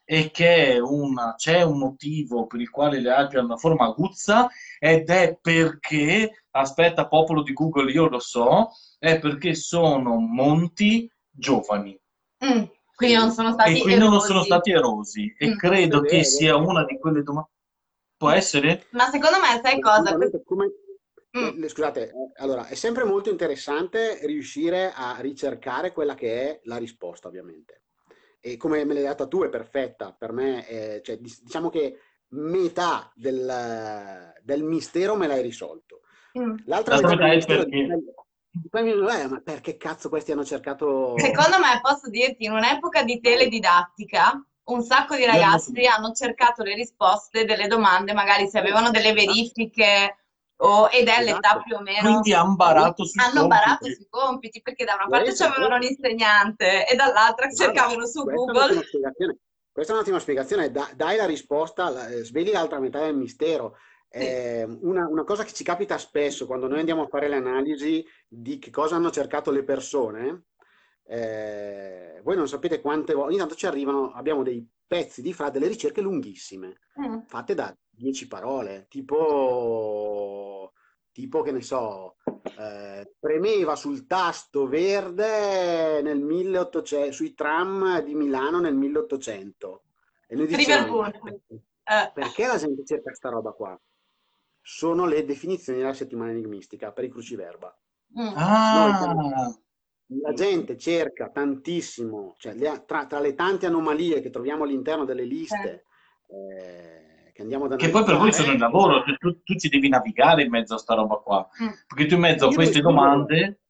e che è una- c'è un motivo per il quale le Alpi hanno una forma aguzza ed è perché, aspetta, popolo di Google, io lo so, è perché sono monti giovani Mm, Quindi non sono stati e quindi non erosi. sono stati erosi e Mm. credo che sia una di quelle domande. Può essere? Ma secondo me, sai cosa? Come- Mm. Scusate, eh, allora è sempre molto interessante riuscire a ricercare quella che è la risposta, ovviamente. E come me l'hai data tu è perfetta, per me, è- cioè, diciamo che metà del, del mistero me l'hai risolto. Mm. L'altra L'altra metà del mistero, perché? Poi mi dico, "Eh, ma perché cazzo questi hanno cercato... Secondo me, posso dirti, in un'epoca di teledidattica, un sacco di ragazzi non- hanno cercato le risposte delle domande, magari se avevano delle verifiche o, ed è l'età Esatto. più o meno. Quindi hanno barato sui hanno barato compiti. sui compiti perché da una parte c'avevano questo. l'insegnante e dall'altra Guarda, cercavano su Google. Questa è un'ottima spiegazione, da- dai la risposta, la- eh, sveli l'altra metà del mistero. Eh, una, una cosa che ci capita spesso quando noi andiamo a fare le analisi di che cosa hanno cercato le persone, eh, voi non sapete quante volte, ogni tanto ci arrivano, abbiamo dei pezzi di fra delle ricerche lunghissime, Mm. fatte da 10 parole, tipo, tipo che ne so, eh, premeva sul tasto verde nel 1800, sui tram di Milano nel 1800. E noi diciamo, Pursuit. Eh, perché la gente cerca sta roba qua? Sono le definizioni della settimana enigmistica per i cruciverba. mm. Ah, La gente cerca tantissimo, cioè le- tra, tra le tante anomalie che troviamo all'interno delle liste eh, che andiamo ad che poi per voi sono il lavoro, cioè tu, tu ci devi navigare in mezzo a sta roba qua. Mm. Perché tu in mezzo a queste domande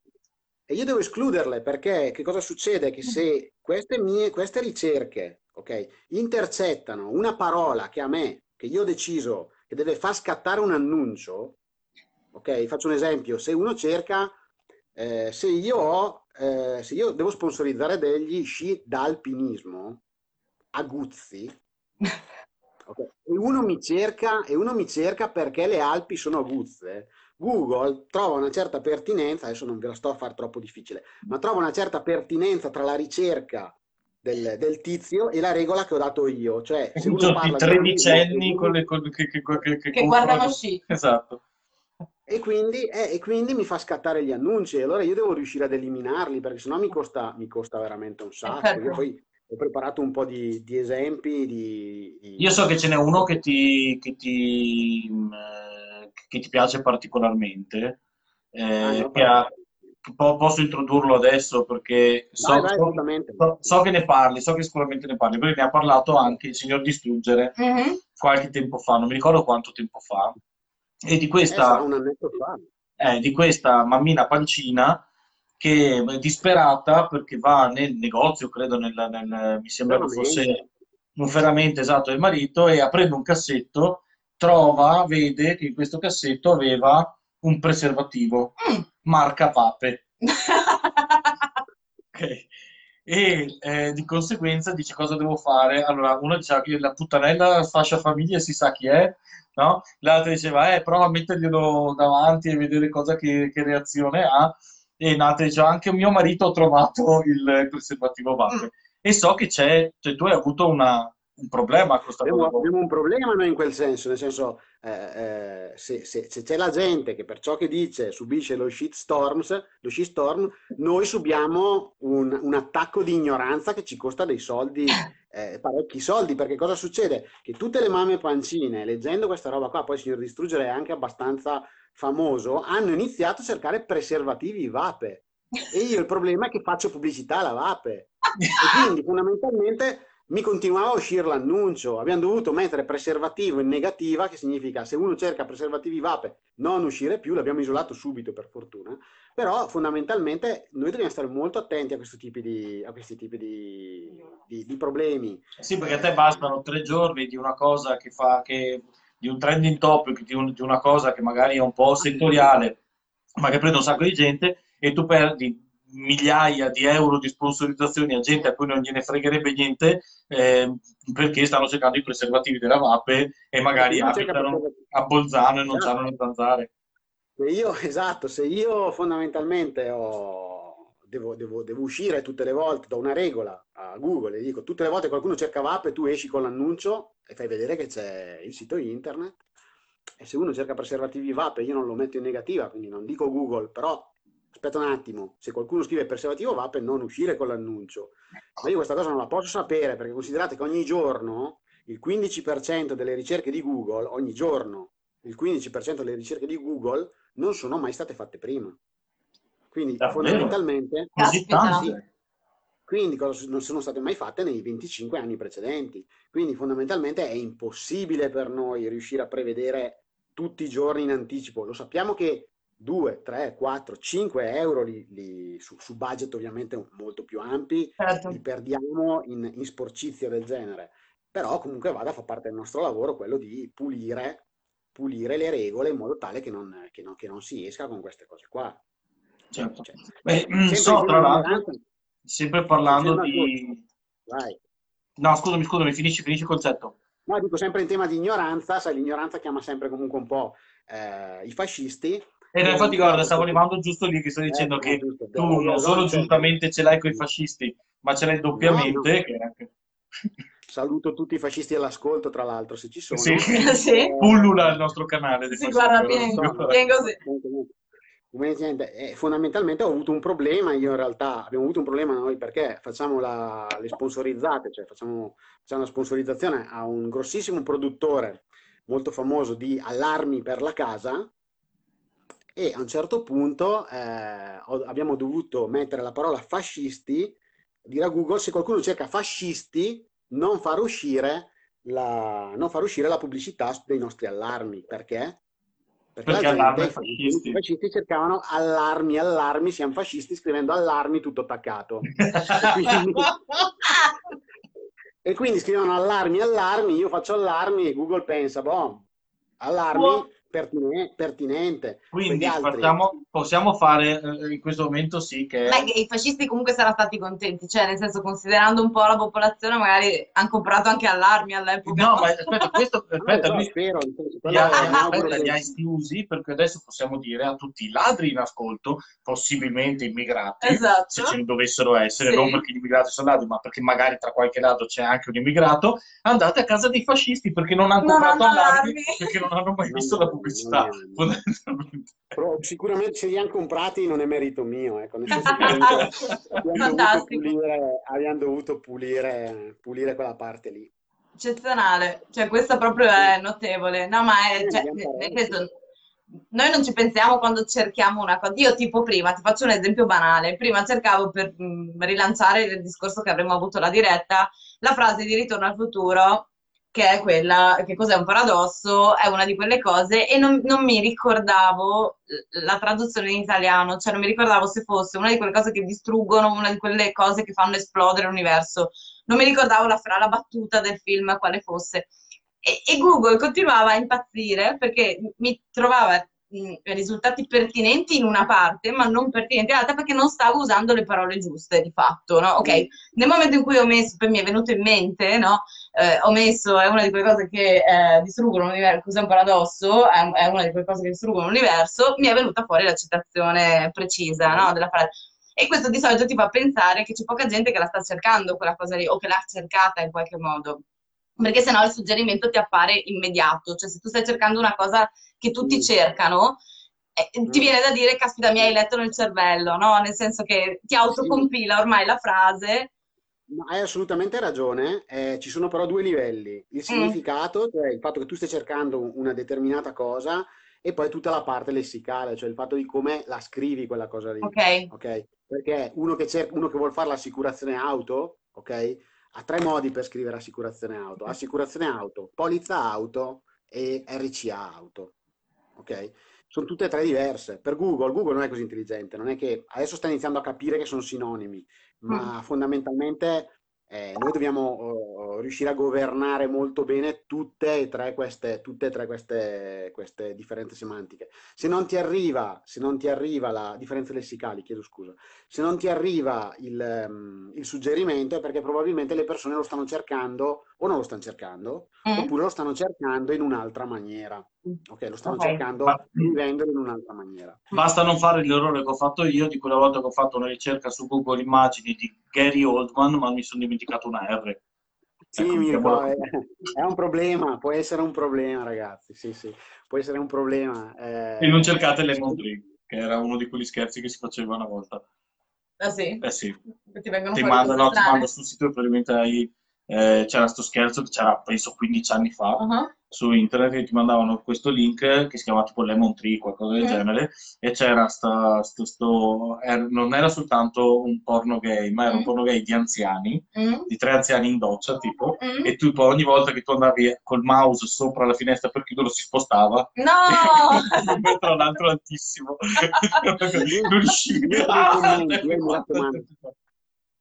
e io devo escluderle perché che cosa succede? Che se queste mie queste ricerche, ok, intercettano una parola che a me, che io ho deciso che deve far scattare un annuncio, ok, faccio un esempio, se uno cerca, eh, se io ho, eh, se io devo sponsorizzare degli sci da alpinismo a Guzzi, [LAUGHS] ok, e uno mi cerca, e uno mi cerca perché le Alpi sono aguzze, Google trova una certa pertinenza, adesso non ve la sto a fare troppo difficile, ma trova una certa pertinenza tra la ricerca del, del tizio e la regola che ho dato io. Cioè, se uno Tutti parla i di tredicenni alpinismo, con le, con- che, che, che, che, Che guardano sci. Esatto. E quindi, eh, e quindi mi fa scattare gli annunci, e allora io devo riuscire ad eliminarli perché sennò mi costa, mi costa veramente un sacco. certo. Io poi ho preparato un po' di, di esempi. Di, di- Io so che ce n'è uno che ti, che ti, mh, eh, che ti piace particolarmente, eh, Ah, no, che ha- po- posso introdurlo adesso perché so, Vai, vai, so- so- che ne parli, so che sicuramente ne parli, perché ne ha parlato anche il signor Distruggere Mhm. qualche tempo fa, non mi ricordo quanto tempo fa, e di Eh, questa, fa. eh, di questa mammina pancina che è disperata perché va nel negozio, credo, nel, nel- mi sembra che fosse Veramente. un ferramento esatto del marito e aprendo un cassetto trova, vede che in questo cassetto aveva un preservativo Mm. Marca Vape. [LAUGHS] Ok. E eh, di conseguenza dice cosa devo fare? Allora, una diceva che la puttanella fascia famiglia si sa chi è, no? L'altra diceva, eh, prova a metterglielo davanti e vedere cosa che, che reazione ha. E un'altra diceva, anche mio marito ha trovato il preservativo Vape. E so che c'è, cioè tu hai avuto una- un problema con Abbiamo, abbiamo un problema noi in quel senso, nel senso, eh, eh, se, se- se c'è la gente che per ciò che dice subisce lo shitstorms, lo shitstorm, noi subiamo un, un attacco di ignoranza che ci costa dei soldi, eh, parecchi soldi, perché cosa succede? Che tutte le mamme pancine, leggendo questa roba qua, poi il signor Distruggere è anche abbastanza famoso, hanno iniziato a cercare preservativi vape. E io il problema è che faccio pubblicità alla vape. E quindi fondamentalmente mi continuava a uscire l'annuncio. Abbiamo dovuto mettere preservativo in negativa, che significa se uno cerca preservativi vape non uscire più, l'abbiamo isolato subito per fortuna. Però fondamentalmente noi dobbiamo stare molto attenti a questi tipi di, tipi di, di- di problemi. Sì, perché a te bastano tre giorni di una cosa che fa, che, di un trending topic, di, un- di una cosa che magari è un po' settoriale, ma che prende un sacco di gente, e tu perdi migliaia di euro di sponsorizzazioni a gente a cui non gliene fregherebbe niente, eh, perché stanno cercando i preservativi della Vape e magari abitano a Bolzano e non Esatto. sanno le zanzare. Se io, esatto, se io fondamentalmente ho- devo, devo- devo uscire tutte le volte da una regola a Google e dico tutte le volte che qualcuno cerca vape, tu esci con l'annuncio e fai vedere che c'è il sito internet. E se uno cerca preservativi vape, io non lo metto in negativa, quindi non dico Google, però aspetta un attimo, se qualcuno scrive preservativo vape, non uscire con l'annuncio. Ma io questa cosa non la posso sapere perché considerate che ogni giorno il 15% delle ricerche di Google, ogni giorno, il 15% delle ricerche di Google non sono mai state fatte prima. Quindi Davvero? fondamentalmente, Caspita. tante. quindi cosa- non sono state mai fatte nei 25 anni precedenti. Quindi fondamentalmente è impossibile per noi riuscire a prevedere tutti i giorni in anticipo. Lo sappiamo che 2, 3, 4, 5 euro li- li- su, su budget ovviamente molto più ampi Certo. li perdiamo in, in sporcizia del genere. Però comunque vada, fa parte del nostro lavoro quello di pulire, pulire le regole in modo tale che non, che non- che non si esca con queste cose qua. Certo. Cioè, Beh, sempre mm, so, tra l'altro, sempre parlando di... vai. No, scusami, scusami, finisci, finisci il concetto. No, dico sempre in tema di ignoranza, sai, l'ignoranza chiama sempre comunque un po' eh, i fascisti. E no, infatti, guarda, stavo arrivando giusto lì che sto dicendo Eh, che giusto, tu no, non no, solo giustamente ce l'hai con i fascisti, ma ce l'hai doppiamente. No, anche- Saluto tutti i fascisti all'ascolto, tra l'altro, se ci sono. Sì. [LAUGHS] Sì. Pullula il nostro canale. fascisti, guarda bien così. Eh, fondamentalmente ho avuto un problema, io in realtà abbiamo avuto un problema noi perché facciamo la- le sponsorizzate, cioè facciamo, facciamo la sponsorizzazione a un grossissimo produttore molto famoso di allarmi per la casa e a un certo punto eh, abbiamo dovuto mettere la parola fascisti, dire a Google se qualcuno cerca fascisti non far uscire la, non far uscire la pubblicità dei nostri allarmi, perché? Perché, Perché la gente, fascisti, i fascisti cercavano allarmi, allarmi, siamo fascisti scrivendo allarmi tutto attaccato. E [LAUGHS] quindi, e quindi scrivono allarmi, allarmi, io faccio allarmi e Google pensa, boh, allarmi pertine- pertinente. Quindi facciamo- possiamo fare eh, in questo momento sì che... Beh, i fascisti comunque saranno stati contenti, cioè nel senso considerando un po' la popolazione magari hanno comprato anche allarmi all'epoca. No, ma aspetta, questo, No, [LAUGHS] aspetta, no, lui spero, li ha, esclusi perché adesso possiamo dire a tutti i ladri in ascolto, possibilmente immigrati, Esatto. se ce ne dovessero essere, Sì. non perché gli immigrati sono ladri, ma perché magari tra qualche ladro c'è anche un immigrato, andate a casa dei fascisti perché non hanno Non comprato hanno allarmi, allarmi. perché non hanno mai Non [LAUGHS] visto la hanno, pubblicità. fondamentalmente. Però sicuramente se li hanno comprati non è merito mio, ecco, nel senso che [LAUGHS] abbiamo dovuto pulire, abbiamo dovuto pulire, pulire quella parte lì. Eccezionale, cioè questo proprio è notevole. No, ma è, Eh, cioè, nel senso, noi non ci pensiamo quando cerchiamo una cosa. Io tipo prima, ti faccio un esempio banale, prima cercavo per mh, rilanciare il discorso che avremmo avuto la diretta, la frase di Ritorno al futuro, che è quella, che cos'è un paradosso, è una di quelle cose, e non, non mi ricordavo la traduzione in italiano, cioè non mi ricordavo se fosse una di quelle cose che distruggono, una di quelle cose che fanno esplodere l'universo. Non mi ricordavo la, fra- la battuta del film quale fosse. E, e Google continuava a impazzire perché mi trovava risultati pertinenti in una parte, ma non pertinenti nell'altra perché non stavo usando le parole giuste di fatto, no? Ok, nel momento in cui ho messo, poi mi è venuto in mente, no? Eh, ho messo, è una di quelle cose che eh, distruggono l'universo, cos'è un paradosso? È, è una di quelle cose che distruggono l'universo, mi è venuta fuori la citazione precisa, no? Della frase. E questo di solito ti fa pensare che c'è poca gente che la sta cercando quella cosa lì, o che l'ha cercata in qualche modo. Perché sennò il suggerimento ti appare immediato, cioè se tu stai cercando una cosa che tutti Mm. cercano, eh, ti Mm. viene da dire, caspita, mi hai letto nel cervello, no? Nel senso che ti autocompila ormai la frase. Ma hai assolutamente ragione, eh, ci sono però due livelli, il significato, cioè il fatto che tu stai cercando una determinata cosa e poi tutta la parte lessicale, cioè il fatto di come la scrivi quella cosa lì. Ok? ok? Perché uno che, cer- uno che vuole fare l'assicurazione auto, ok? Ha tre modi per scrivere assicurazione auto. Assicurazione auto, polizza auto e RCA auto, ok? Sono tutte e tre diverse. Per Google, Google non è così intelligente, non è che adesso sta iniziando a capire che sono sinonimi, ma fondamentalmente eh, noi dobbiamo eh, riuscire a governare molto bene tutte e tre queste, tutte e tre queste, queste differenze semantiche. Se non ti arriva, se non ti arriva la differenza lessicali, chiedo scusa, se non ti arriva il, ehm, il suggerimento è perché probabilmente le persone lo stanno cercando o non lo stanno cercando, Mm? oppure lo stanno cercando in un'altra maniera. Ok, lo stanno Ok. cercando Ma- scrivendolo in un'altra maniera. Basta non fare l'errore che ho fatto io di quella volta che ho fatto una ricerca su Google Immagini di Gary Oldman, ma mi sono dimenticato una R. Sì, Ecco, mi mettiamola ricordo, così. è, è un problema, può essere un problema, ragazzi. Sì, sì, può essere un problema. eh. E non cercate Lemon Tree, che era uno di quegli scherzi che si faceva una volta. Ah sì? Eh sì, ti vengono ti fuori manda, cose no, ti strane. manda sul sito e probabilmente hai, eh, c'era sto scherzo che c'era penso 15 anni fa Uh-huh. su internet che ti mandavano questo link che si chiamava tipo Lemon Tree, qualcosa del Mm. genere, e c'era sta, sto, sto- er- non era soltanto un porno gay, ma era un Mm. porno gay di anziani, Mm? di tre anziani in doccia tipo, Mm? e tu poi ogni volta che tu andavi col mouse sopra la finestra per chiuderlo si spostava. No! [LAUGHS] Tra l'altro altissimo. [LAUGHS] [LAUGHS] non riuscivi. Ah,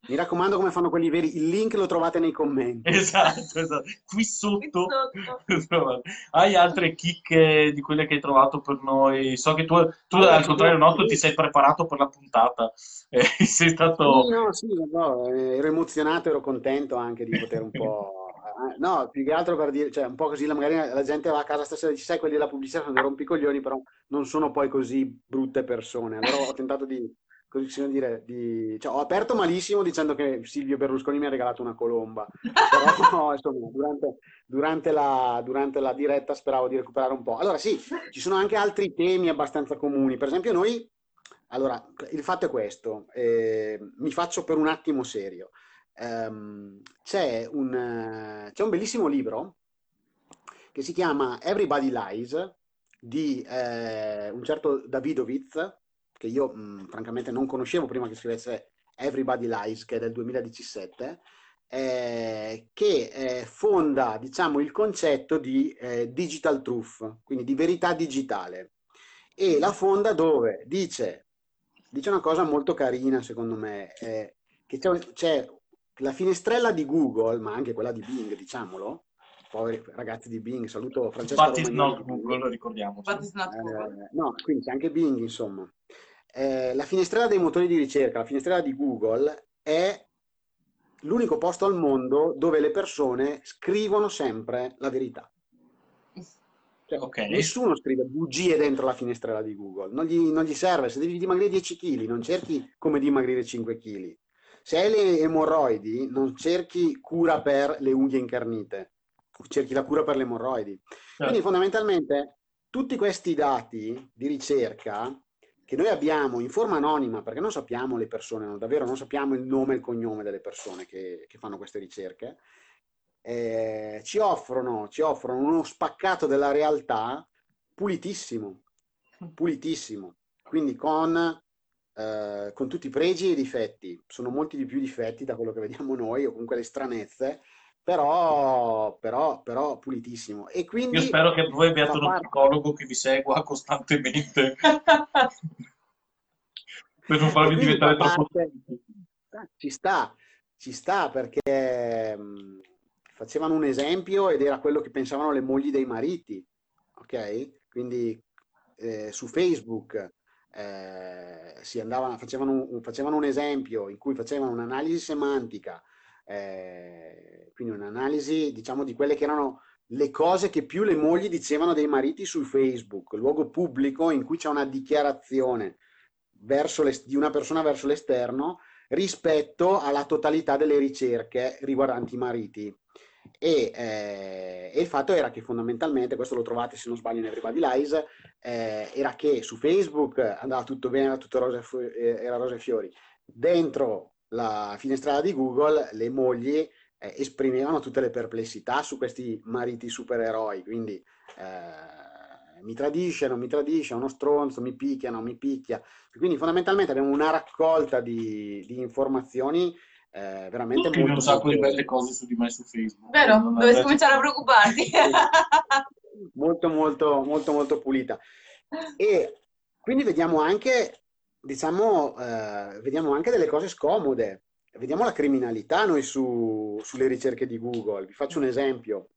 mi raccomando. Come fanno quelli veri, il link lo trovate nei commenti. [LAUGHS] Esatto, esatto. Qui sotto. Sotto. [LAUGHS] Hai altre chicche di quelle che hai trovato per noi? So che tu, tu Allora, al contrario sì. nostro, ti sei preparato per la puntata. [LAUGHS] Eh, sei stato... Sì, no, sì, no, eh, ero emozionato, ero contento anche di poter un po'... eh, No, più che altro per dire, cioè un po' così, la- magari la gente va a casa stasera e dice, sai, quelli della pubblicità sono dei rompicoglioni, però non sono poi così brutte persone. Allora ho tentato di, così dire, di... Cioè, ho aperto malissimo dicendo che Silvio Berlusconi mi ha regalato una colomba, [LAUGHS] però insomma, durante, durante la, durante la diretta speravo di recuperare un po'. Allora sì, ci sono anche altri temi abbastanza comuni. Per esempio noi, allora, il fatto è questo, eh, mi faccio per un attimo serio. Ehm, c'è un, c'è un bellissimo libro che si chiama Everybody Lies di eh, un certo Davidovitz, che io mh, francamente non conoscevo prima che scrivesse Everybody Lies, che è del 2017, eh, che eh, fonda, diciamo, il concetto di eh, digital truth, quindi di verità digitale. e la fonda dove dice, dice una cosa molto carina secondo me, eh, che c'è, c'è la finestrella di Google, ma anche quella di Bing, diciamolo, poveri ragazzi di Bing, saluto Francesco But it's Romagnoli. not Google, ricordiamo. But not Google. Eh, no, quindi c'è anche Bing, insomma. Eh, la finestrella dei motori di ricerca, la finestrella di Google, è l'unico posto al mondo dove le persone scrivono sempre la verità. Cioè, Ok. Nessuno scrive bugie dentro la finestrella di Google, non gli, non gli serve. Se devi dimagrire 10 kg, non cerchi come dimagrire 5 kg. Se hai le emorroidi, non cerchi cura per le unghie incarnite, cerchi la cura per le emorroidi. Quindi fondamentalmente tutti questi dati di ricerca che noi abbiamo in forma anonima, perché non sappiamo le persone, no, davvero non sappiamo il nome e il cognome delle persone che, che fanno queste ricerche, eh, ci, offrono, ci offrono uno spaccato della realtà pulitissimo, pulitissimo, quindi con, eh, con tutti i pregi e i difetti, sono molti di più difetti da quello che vediamo noi, o comunque le stranezze, però, però, però pulitissimo. E quindi Io spero che voi abbiate uno parte- psicologo che vi segua [LAUGHS] costantemente per non farvi diventare fa troppo parte- eh, Ci sta, ci sta perché mh, facevano un esempio ed era quello che pensavano le mogli dei mariti, ok? Quindi eh, su Facebook eh, si andava, facevano, un, facevano un esempio in cui facevano un'analisi semantica, eh, quindi un'analisi diciamo di quelle che erano le cose che più le mogli dicevano dei mariti su Facebook, luogo pubblico in cui c'è una dichiarazione l'es- di una persona verso l'esterno rispetto alla totalità delle ricerche riguardanti i mariti. E, eh, e il fatto era che fondamentalmente, questo lo trovate se non sbaglio in Everybody Lies, eh, era che su Facebook andava tutto bene, era tutto rose, eh, era rose e fiori. Dentro la finestrella di Google le mogli eh, esprimevano tutte le perplessità su questi mariti supereroi, quindi eh, mi tradisce, non mi tradisce, è uno stronzo, mi picchia, non mi picchia. Quindi fondamentalmente abbiamo una raccolta di, di informazioni eh, veramente Scrivi un molto, sacco di molto- belle cose su di me su Facebook. Vero? Dovresti cominciare a preoccuparti. [LAUGHS] molto, molto, molto, molto pulita. E quindi vediamo anche, diciamo, eh, vediamo anche delle cose scomode. Vediamo la criminalità noi su- sulle ricerche di Google. Vi faccio un esempio.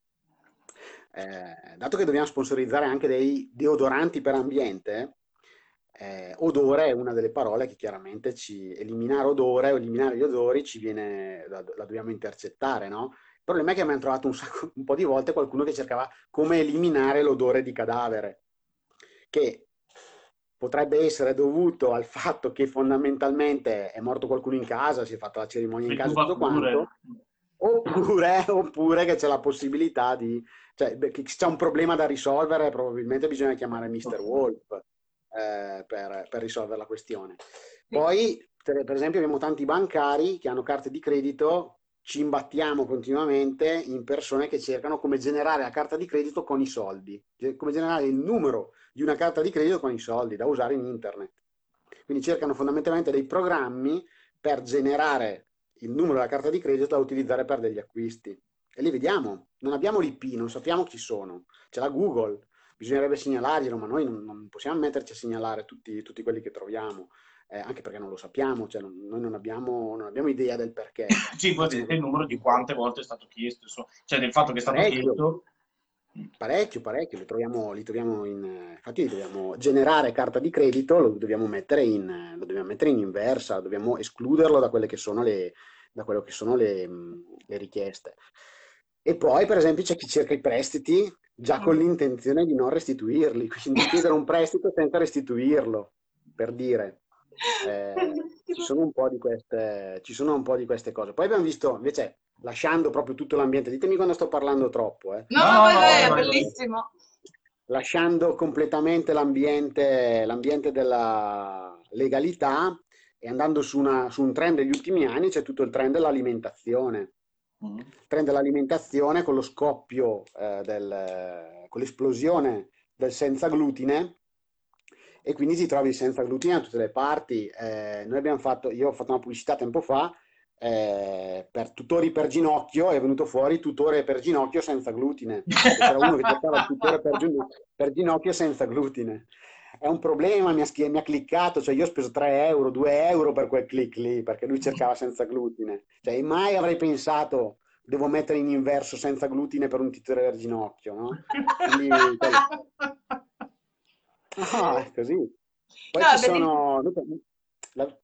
Eh, dato che dobbiamo sponsorizzare anche dei deodoranti per ambiente, eh, odore è una delle parole che chiaramente ci eliminare odore o eliminare gli odori ci viene, la, la dobbiamo intercettare, no? Il problema è che abbiamo trovato un, sacco- un po' di volte qualcuno che cercava come eliminare l'odore di cadavere, che potrebbe essere dovuto al fatto che fondamentalmente è morto qualcuno in casa, si è fatta la cerimonia in casa e tutto quanto, oppure, [LAUGHS] oppure che c'è la possibilità di, cioè che c'è un problema da risolvere, probabilmente bisogna chiamare Mr. Wolf eh, per, per risolvere la questione. Poi, per esempio, abbiamo tanti bancari che hanno carte di credito, ci imbattiamo continuamente in persone che cercano come generare la carta di credito con i soldi, come generare il numero di una carta di credito con i soldi da usare in internet. Quindi cercano fondamentalmente dei programmi per generare il numero della carta di credito da utilizzare per degli acquisti. E li vediamo, non abbiamo l'IP, non sappiamo chi sono. C'è la Google, bisognerebbe segnalarglielo, ma noi non possiamo metterci a segnalare tutti, tutti quelli che troviamo, eh, anche perché non lo sappiamo, cioè non- noi non abbiamo, non abbiamo idea del perché. [LAUGHS] Sì, poi vedete il numero di quante volte è stato chiesto, insomma. cioè del fatto che è stato Parecchio. chiesto. Parecchio, parecchio, li troviamo, li troviamo in... Infatti dobbiamo generare carta di credito, lo dobbiamo mettere in, lo dobbiamo mettere in inversa, dobbiamo escluderlo da quelle che sono le, da quello che sono le, mh, le richieste. E poi, per esempio, c'è chi cerca i prestiti già con l'intenzione di non restituirli, quindi chiedere un prestito senza restituirlo, per dire. Eh, ci [LAUGHS] sono un po' di queste, ci sono un po' di queste cose. Poi abbiamo visto, invece, lasciando proprio tutto l'ambiente, ditemi quando sto parlando troppo, eh. No, No, no, vai, è no, no. bellissimo. lasciando completamente l'ambiente, l'ambiente della legalità e andando su, una- su un trend degli ultimi anni, c'è tutto il trend dell'alimentazione. Mm. Il trend dell'alimentazione con lo scoppio, eh, del, con l'esplosione del senza glutine e quindi ti trovi senza glutine da tutte le parti. Eh, noi abbiamo fatto, io ho fatto una pubblicità tempo fa eh, per tutori per ginocchio, è venuto fuori tutore per ginocchio senza glutine. [LAUGHS] C'era uno che cercava il tutore per, per ginocchio senza glutine. è un problema, mi ha, mi ha cliccato, cioè io ho speso 3 euro, 2 euro per quel click lì, perché lui cercava senza glutine. Cioè, mai avrei pensato, devo mettere in inverso senza glutine per un titolo del ginocchio, no? [LAUGHS] Quindi, no, è così. Poi No, ci sono... la-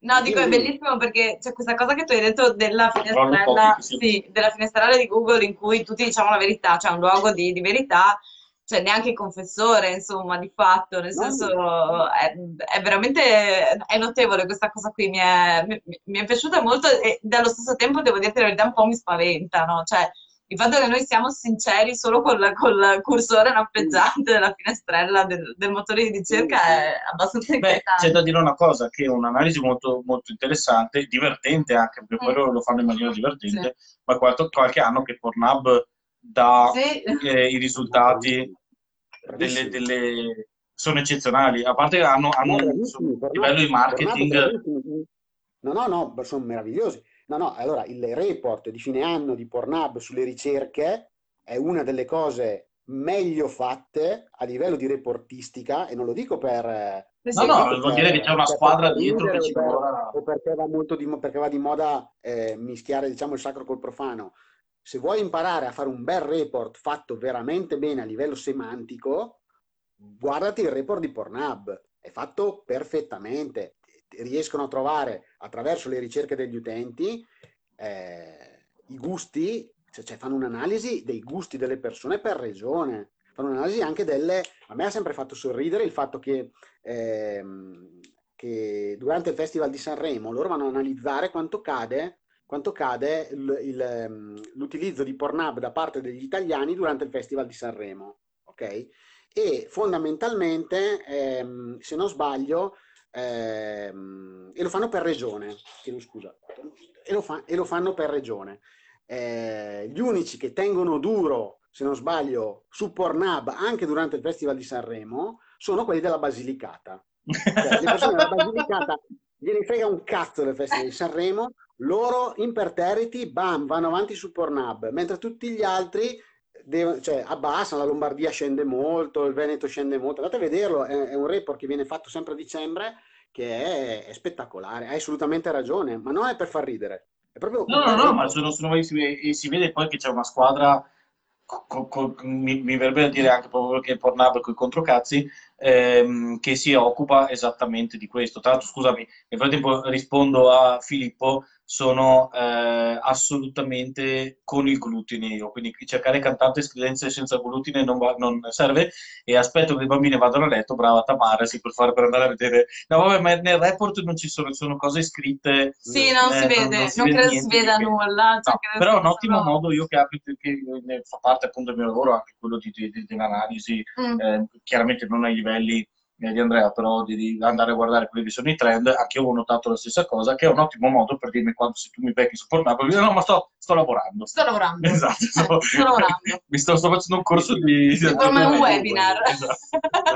No, dico è bellissimo perché c'è questa cosa che tu hai detto della finestrella, sì. sì, della finestrella di Google in cui tutti diciamo la verità, cioè un luogo di, di verità, cioè neanche il confessore, insomma, di fatto, nel No, senso è, è veramente è notevole questa cosa qui, mi è, mi- mi è piaciuta molto e dallo stesso tempo devo dirti la verità un po' mi spaventa, no? Cioè il fatto che noi siamo sinceri solo col, col cursore lampeggiante della finestrella del, del motore di ricerca è abbastanza Beh, c'è da dire una cosa, che è un'analisi molto, molto interessante, divertente anche, perché Mm. loro lo fanno in maniera divertente, ma qualche, qualche anno che Pornhub dà Sì. eh, i risultati delle, delle- sono eccezionali, a parte che hanno, hanno No, un livello di marketing. No, no, no, sono meravigliosi. No, no, allora il report di fine anno di Pornhub sulle ricerche è una delle cose meglio fatte a livello di reportistica e non lo dico per... eh, Sì, no, no, per- vuol dire che c'è una squadra dietro che ci lavora. o perché va molto di, mo- perché va di moda eh, mischiare diciamo il sacro col profano. Se vuoi imparare a fare un bel report fatto veramente bene a livello semantico, guardati il report di Pornhub, è fatto perfettamente. Riescono a trovare attraverso le ricerche degli utenti eh, i gusti, cioè, cioè fanno un'analisi dei gusti delle persone per regione, fanno un'analisi anche delle... A me ha sempre fatto sorridere il fatto che, ehm, che durante il Festival di Sanremo loro vanno a analizzare quanto cade, quanto cade il- il, ehm, l'utilizzo di Pornhub da parte degli italiani durante il Festival di Sanremo, ok? E fondamentalmente, ehm, se non sbaglio, ehm, e lo fanno per regione, chiedo scusa, e lo, fa- e lo fanno per regione. Eh, gli unici che tengono duro, se non sbaglio, su Pornhub anche durante il Festival di Sanremo sono quelli della Basilicata. Cioè, le persone della Basilicata [LAUGHS] gliene frega un cazzo del Festival di Sanremo, loro imperterriti, bam, vanno avanti su Pornhub, mentre tutti gli altri devono- cioè, abbassano, la Lombardia scende molto, il Veneto scende molto. Andate a vederlo, è, è un report che viene fatto sempre a dicembre, che è, è spettacolare, hai assolutamente ragione, ma non è per far ridere, è proprio No, no, no, ma sono, sono e si vede poi che c'è una squadra, co- co- mi, mi verrebbe da dire anche proprio perché Pornhub con i controcazzi, ehm, che si occupa esattamente di questo. Tra l'altro, scusami, nel frattempo rispondo a Filippo, sono eh, assolutamente con il glutine io, quindi cercare cantante scrivenze senza glutine non, va- non serve e aspetto che le bambine vadano a letto, brava Tamara, sì, per, fare, per andare a vedere. No, vabbè, ma nel report non ci sono, sono cose scritte Sì, non si eh, vede, non, si vede credo si veda che. nulla. cioè, No, però è un ottimo solo- modo, io che, applico- che ne fa parte appunto del mio lavoro, anche quello di, di- di- dell'analisi, Mm. eh, chiaramente non ai livelli eh, di Andrea, però di, di andare a guardare quelli che sono i trend, anche io ho notato la stessa cosa, che è un ottimo modo per dirmi quando se tu mi becchi su Pornhub, io dico, no, ma sto, sto lavorando. Sto lavorando. Esatto, sto, [LAUGHS] sto lavorando. mi sto, sto facendo un corso di... di Come un webinar. Esatto.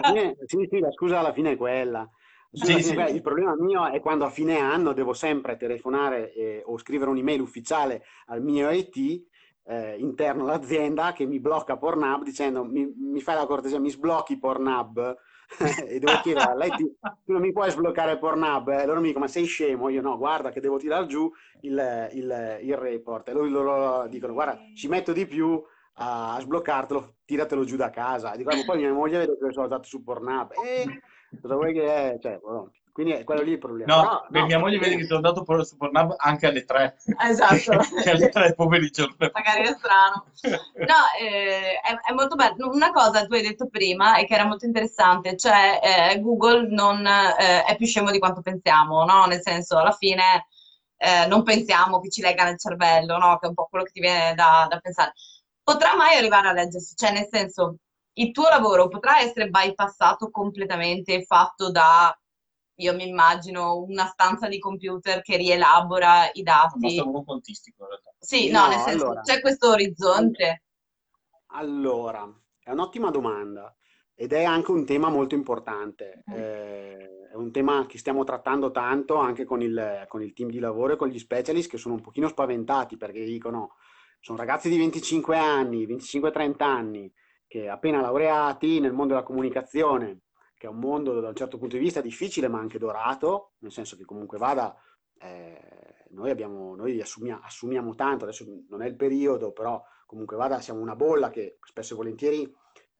Fine- sì, sì, la scusa alla fine è quella. Sì, sì. Il problema mio è quando a fine anno devo sempre telefonare eh, o scrivere un'email ufficiale al mio IT eh, interno all'azienda che mi blocca Pornhub dicendo mi, mi fai la cortesia, mi sblocchi Pornhub [LAUGHS] e devo a lei tu non mi puoi sbloccare Pornhub e loro mi dicono ma sei scemo io no guarda che devo tirare giù il, il, il report e loro, loro dicono guarda ci metto di più a sbloccartelo, tiratelo giù da casa. Dico, "Ah, poi mia moglie vede che sono stato su Pornhub. E cosa vuoi che è? Cioè, boh, quindi è quello lì il problema. No, beh, no, mia moglie vede che sono andato por- su Pornhub anche alle 3. Esatto. [LAUGHS] alle 3 pomeriggio. Magari è strano. [LAUGHS] No, eh, è, è molto bello. Una cosa tu hai detto prima e che era molto interessante, cioè eh, Google non eh, è più scemo di quanto pensiamo, no? Nel senso, alla fine eh, non pensiamo che ci legga nel cervello, no? Che è un po' quello che ti viene da, da pensare. Potrà mai arrivare a leggersi? Cioè, nel senso, il tuo lavoro potrà essere bypassato completamente e fatto da, io mi immagino, una stanza di computer che rielabora i Ma dati. sono un quantistico in realtà. Sì, No, no, nel senso, allora. c'è questo orizzonte. Allora, è un'ottima domanda ed è anche un tema molto importante. Mm. Eh, è un tema che stiamo trattando tanto anche con il, con il team di lavoro e con gli specialist che sono un pochino spaventati perché dicono sono ragazzi di 25 anni, 25-30 anni, che appena laureati nel mondo della comunicazione, che è un mondo da un certo punto di vista difficile ma anche dorato, nel senso che comunque vada, eh, noi, abbiamo, noi assumia, assumiamo tanto, adesso non è il periodo, però comunque vada siamo una bolla che spesso e volentieri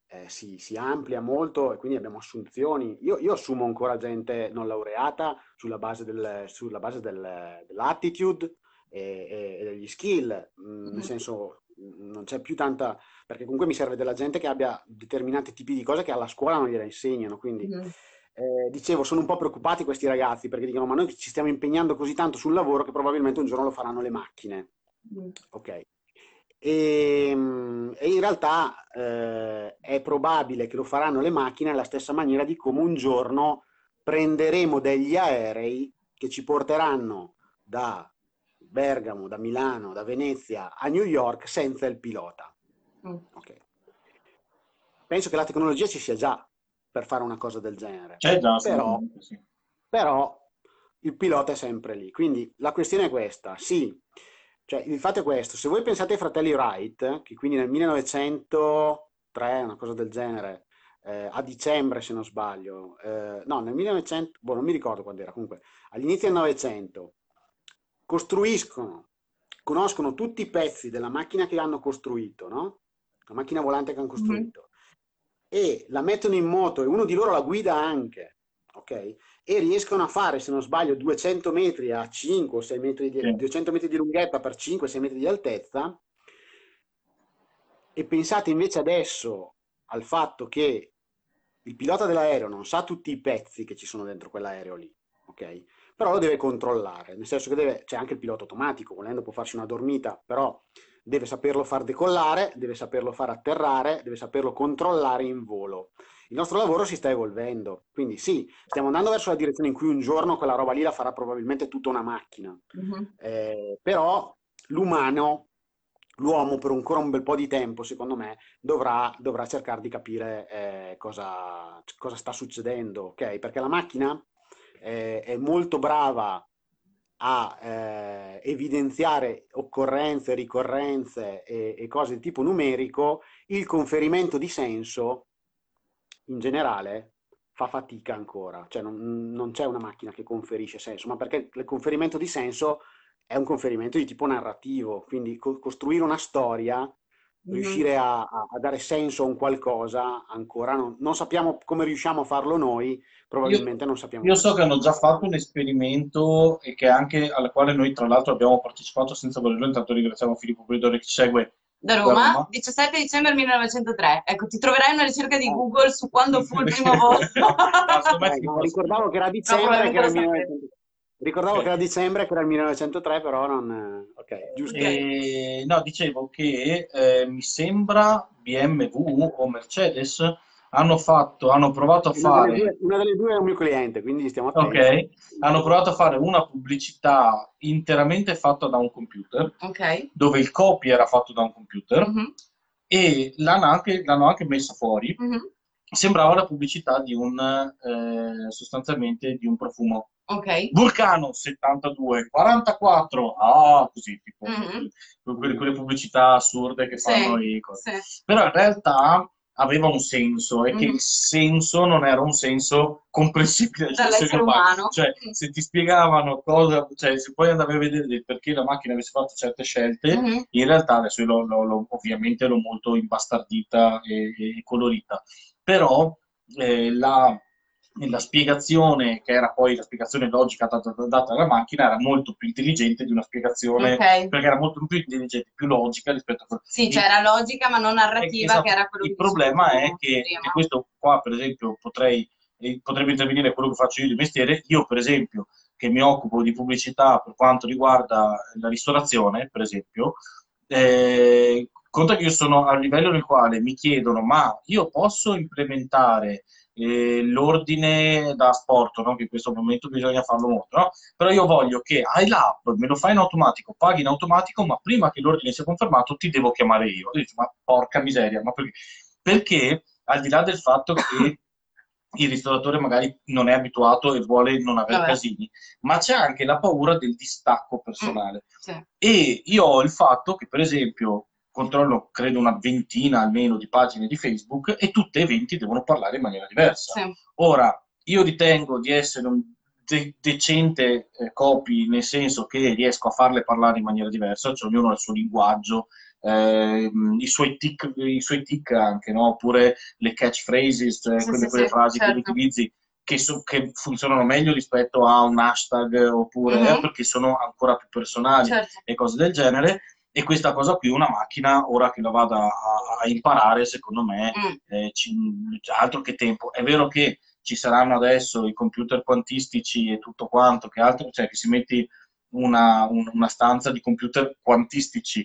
eh, si, si, amplia molto e quindi abbiamo assunzioni. Io, io assumo ancora gente non laureata sulla base, del, sulla base del, dell'attitude e, e, degli skill, mm, nel mm. senso non c'è più tanta, perché comunque mi serve della gente che abbia determinati tipi di cose che alla scuola non gliela insegnano, quindi mm. eh, dicevo, sono un po' preoccupati questi ragazzi perché dicono ma noi ci stiamo impegnando così tanto sul lavoro che probabilmente un giorno lo faranno le macchine. Mm. Ok. E, ehm, e, in realtà eh, è probabile che lo faranno le macchine alla stessa maniera di come un giorno prenderemo degli aerei che ci porteranno da Bergamo, da Milano, da Venezia a New York senza il pilota. Mm. Okay. Penso che la tecnologia ci sia già per fare una cosa del genere. C'è già, però, sì. però il pilota è sempre lì. Quindi la questione è questa, sì, cioè, il fatto è questo, se voi pensate ai fratelli Wright, che quindi nel 1903, una cosa del genere, eh, a dicembre se non sbaglio, eh, no, nel 1900, boh, non mi ricordo quando era, comunque, all'inizio del Novecento, costruiscono, conoscono tutti i pezzi della macchina che hanno costruito, no? La macchina volante che hanno mm-hmm. costruito, mm-hmm. e la mettono in moto e uno di loro la guida anche, ok? e riescono a fare, se non sbaglio, 200 metri a 5 o 6 metri di, sì. 200 metri di lunghezza per 5-6 metri di altezza, e pensate invece adesso al fatto che il pilota dell'aereo non sa tutti i pezzi che ci sono dentro quell'aereo lì, ok? Però lo deve controllare, nel senso che deve, c'è anche il pilota automatico, volendo può farsi una dormita, però deve saperlo far decollare, deve saperlo far atterrare, deve saperlo controllare in volo. Il nostro lavoro si sta evolvendo, quindi sì, stiamo andando verso la direzione in cui un giorno quella roba lì la farà probabilmente tutta una macchina, uh-huh. eh, però l'umano, l'uomo per ancora un bel po' di tempo, secondo me, dovrà, dovrà cercare di capire eh, cosa, cosa, sta succedendo, ok? Perché la macchina eh, è molto brava a eh, evidenziare occorrenze, ricorrenze e, e, cose di tipo numerico, il conferimento di senso in generale fa fatica ancora, cioè non, non, c'è una macchina che conferisce senso, ma perché il conferimento di senso è un conferimento di tipo narrativo, quindi co- costruire una storia. Riuscire a, a, dare senso a un qualcosa, ancora non, non, sappiamo come riusciamo a farlo noi, probabilmente io, non sappiamo. Io so che hanno già fatto un esperimento e che anche alla quale noi tra l'altro abbiamo partecipato senza volerlo, intanto ringraziamo Filippo Polidori che ci segue da Roma, da Roma, 17 dicembre 1903. Ecco, ti troverai una ricerca di Google su quando fu il primo [LAUGHS] volo. no, ricordavo che era dicembre, no, che era 1903. Ricordavo okay. che era dicembre, che era il 1903, però non... Ok, giusto. E, no, dicevo che eh, mi sembra BMW o Mercedes hanno fatto, hanno provato a una fare... Delle due, una delle due è un mio cliente, quindi stiamo attenti. Ok, hanno provato a fare una pubblicità interamente fatta da un computer, okay. dove il copy era fatto da un computer, mm-hmm. e l'hanno anche, l'hanno anche messa fuori. Mm-hmm. Sembrava la pubblicità di un, eh, sostanzialmente, di un profumo. Ok. Vulcano 72, 44, ah, così, tipo, mm-hmm. quelle, quelle, pubblicità assurde che fanno sì, i... Sì. Però in realtà aveva un senso e mm-hmm. che il senso non era un senso comprensibile dall'essere umano. Cioè, se ti spiegavano cosa, cioè, se poi andavi a vedere perché la macchina avesse fatto certe scelte, mm-hmm. in realtà adesso io l'ho, l'ho, ovviamente l'ho molto imbastardita e, e colorita, però eh, la la spiegazione, che era poi la spiegazione logica data, data dalla macchina, era molto più intelligente di una spiegazione, okay. perché era molto più intelligente, più logica rispetto a... Sì, c'era cioè logica ma non narrativa, esatto. che era quello Il problema è che, e questo qua per esempio potrei, eh, potrebbe intervenire quello che faccio io di mestiere, io per esempio che mi occupo di pubblicità per quanto riguarda la ristorazione, per esempio, eh, conta che io sono a livello nel quale mi chiedono ma io posso implementare eh, l'ordine da sport, no? che in questo momento bisogna farlo molto, no? però io voglio che hai l'app, me lo fai in automatico, paghi in automatico, ma prima che l'ordine sia confermato ti devo chiamare io. dico, ma porca miseria, ma perché? Perché al di là del fatto che [COUGHS] il ristoratore magari non è abituato e vuole non avere Vabbè. casini, ma c'è anche la paura del distacco personale. Mm, sì. E io ho il fatto che, per esempio, controllo credo una ventina almeno di pagine di Facebook e tutte e 20 devono parlare in maniera diversa. Sì. Ora, io ritengo di essere un de- decente eh, copy, nel senso che riesco a farle parlare in maniera diversa, cioè ognuno ha il suo linguaggio, ehm, i, suoi tic, i suoi tic anche, no? oppure le catchphrases, cioè Sì, quelle, sì, quelle frasi che certo. utilizzi che, so- che funzionano meglio rispetto a un hashtag oppure Mhm. eh, perché sono ancora più personali Certo. e cose del genere. E questa cosa qui, una macchina, ora che la vada a, a imparare, secondo me, Mm. eh, ci- altro che tempo. È vero che ci saranno adesso i computer quantistici e tutto quanto, che altro, cioè che si metti una, un- una stanza di computer quantistici,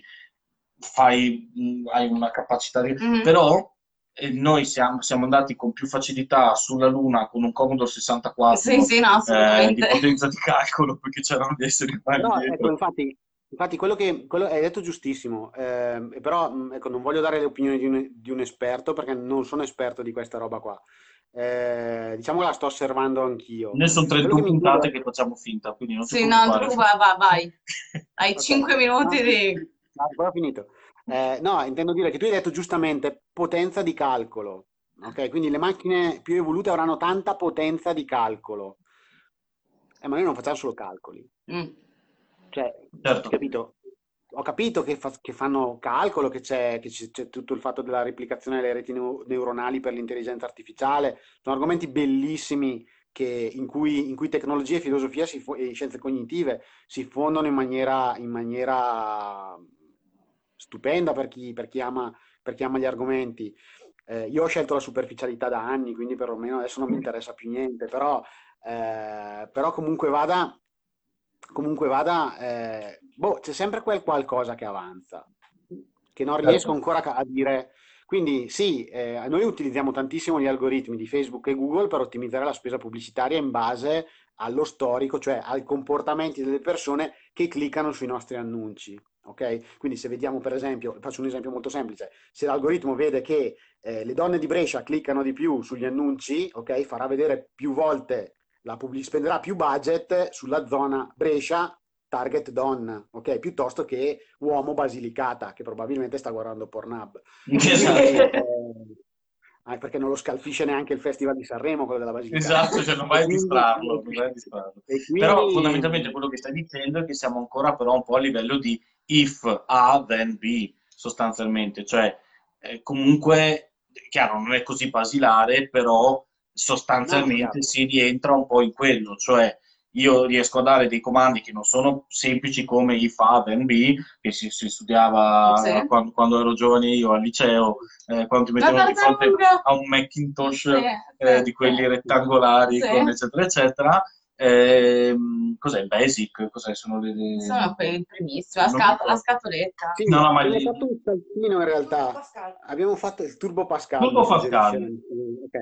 fai, mh, hai una capacità di... Mhm. Però eh, noi siamo, siamo andati con più facilità sulla Luna con un Commodore 64 Sì, sì, no, eh, di potenza di calcolo perché c'erano degli esseri umani dietro. ecco, infatti, infatti quello che quello hai detto giustissimo, ehm, però mh, ecco, non voglio dare le opinioni di un, di un esperto perché non sono esperto di questa roba qua. Eh, diciamo che la sto osservando anch'io. Noi sono Quello 31 che mi puntate chiedo- che facciamo finta, quindi non Sì, no, tu vai, vai, [LAUGHS] vai. Hai Ok. 5 minuti di... No, ancora finito. Eh, no, intendo dire che tu hai detto giustamente potenza di calcolo, ok? Quindi le macchine più evolute avranno tanta potenza di calcolo. Eh, ma noi non facciamo solo calcoli. Mm. Cioè, Certo. capito? Ho capito che, fa- che fanno calcolo, che c'è che c'è- tutto il fatto della replicazione delle reti neu- neuronali per l'intelligenza artificiale. Sono argomenti bellissimi che- in cui, in cui tecnologia e filosofia si fo- e scienze cognitive si fondono in maniera, in maniera stupenda per chi, per chi ama, per chi ama gli argomenti. Eh, io ho scelto la superficialità da anni, quindi perlomeno adesso non mi interessa più niente, però, eh, però comunque vada, comunque vada eh, boh, c'è sempre quel qualcosa che avanza, che non riesco Certo. ancora a dire. Quindi sì, eh, noi utilizziamo tantissimo gli algoritmi di Facebook e Google per ottimizzare la spesa pubblicitaria in base allo storico, cioè ai comportamenti delle persone che cliccano sui nostri annunci. Ok? Quindi se vediamo per esempio, faccio un esempio molto semplice, se l'algoritmo vede che eh, le donne di Brescia cliccano di più sugli annunci, ok? Farà vedere più volte pubblic- spenderà più budget sulla zona Brescia target donna, ok? Piuttosto che uomo Basilicata che probabilmente sta guardando Pornhub. [LAUGHS] Esatto. Eh, ah, perché non lo scalfisce neanche il Festival di Sanremo, quello della Basilicata. Esatto, cioè non vai a Quindi- distrarlo, non vai [LAUGHS] distrarlo. quindi- Però fondamentalmente quello che stai dicendo è che siamo ancora però un po' a livello di if A then B, sostanzialmente, cioè eh, comunque, chiaro, non è così basilare, però sostanzialmente chiaro. si rientra un po' in quello, cioè io riesco a dare dei comandi che non sono semplici come if A then B, che si, si studiava Sì. quando, quando ero giovane io al liceo, eh, quando ti mettevano di fronte a un Macintosh Sì, eh, sì, di quelli rettangolari, Sì. con eccetera, eccetera. Ehm, cos'è Basic? Cos'è? Sono le, le- Sono quelli primissimi, la, Non- scat- la scatoletta. Sì, No, no, ma abbiamo lì- fatto un saltino in realtà. Abbiamo fatto il Turbo Pascal. Turbo Pascal. suggerisce- ok.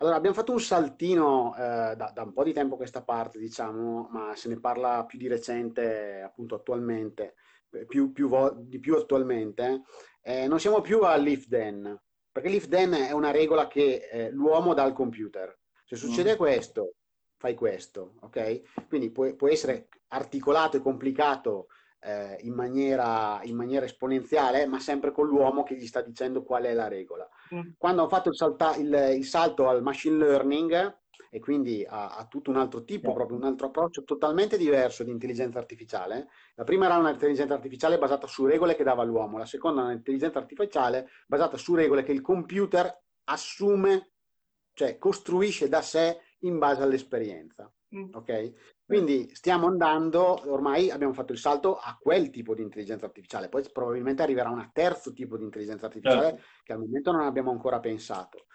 Allora, abbiamo fatto un saltino eh, da, da un po' di tempo a questa parte, diciamo, ma se ne parla più di recente, appunto attualmente, eh, più, più vo- di più attualmente. Eh, non siamo più all'if then, perché l'if then è una regola che eh, l'uomo dà al computer. Se succede questo, fai questo, ok? Quindi può, può essere articolato e complicato eh, in maniera, in maniera esponenziale, ma sempre con l'uomo che gli sta dicendo qual è la regola. Mm. Quando ho fatto il, salta- il- il salto al machine learning e quindi a, a tutto un altro tipo, proprio un altro approccio totalmente diverso di intelligenza artificiale, la prima era un'intelligenza artificiale basata su regole che dava l'uomo, la seconda è un'intelligenza artificiale basata su regole che il computer assume, cioè costruisce da sé in base all'esperienza. Mm. Ok? Quindi stiamo andando, ormai abbiamo fatto il salto a quel tipo di intelligenza artificiale, poi probabilmente arriverà un terzo tipo di intelligenza artificiale Certo. che al momento non abbiamo ancora pensato.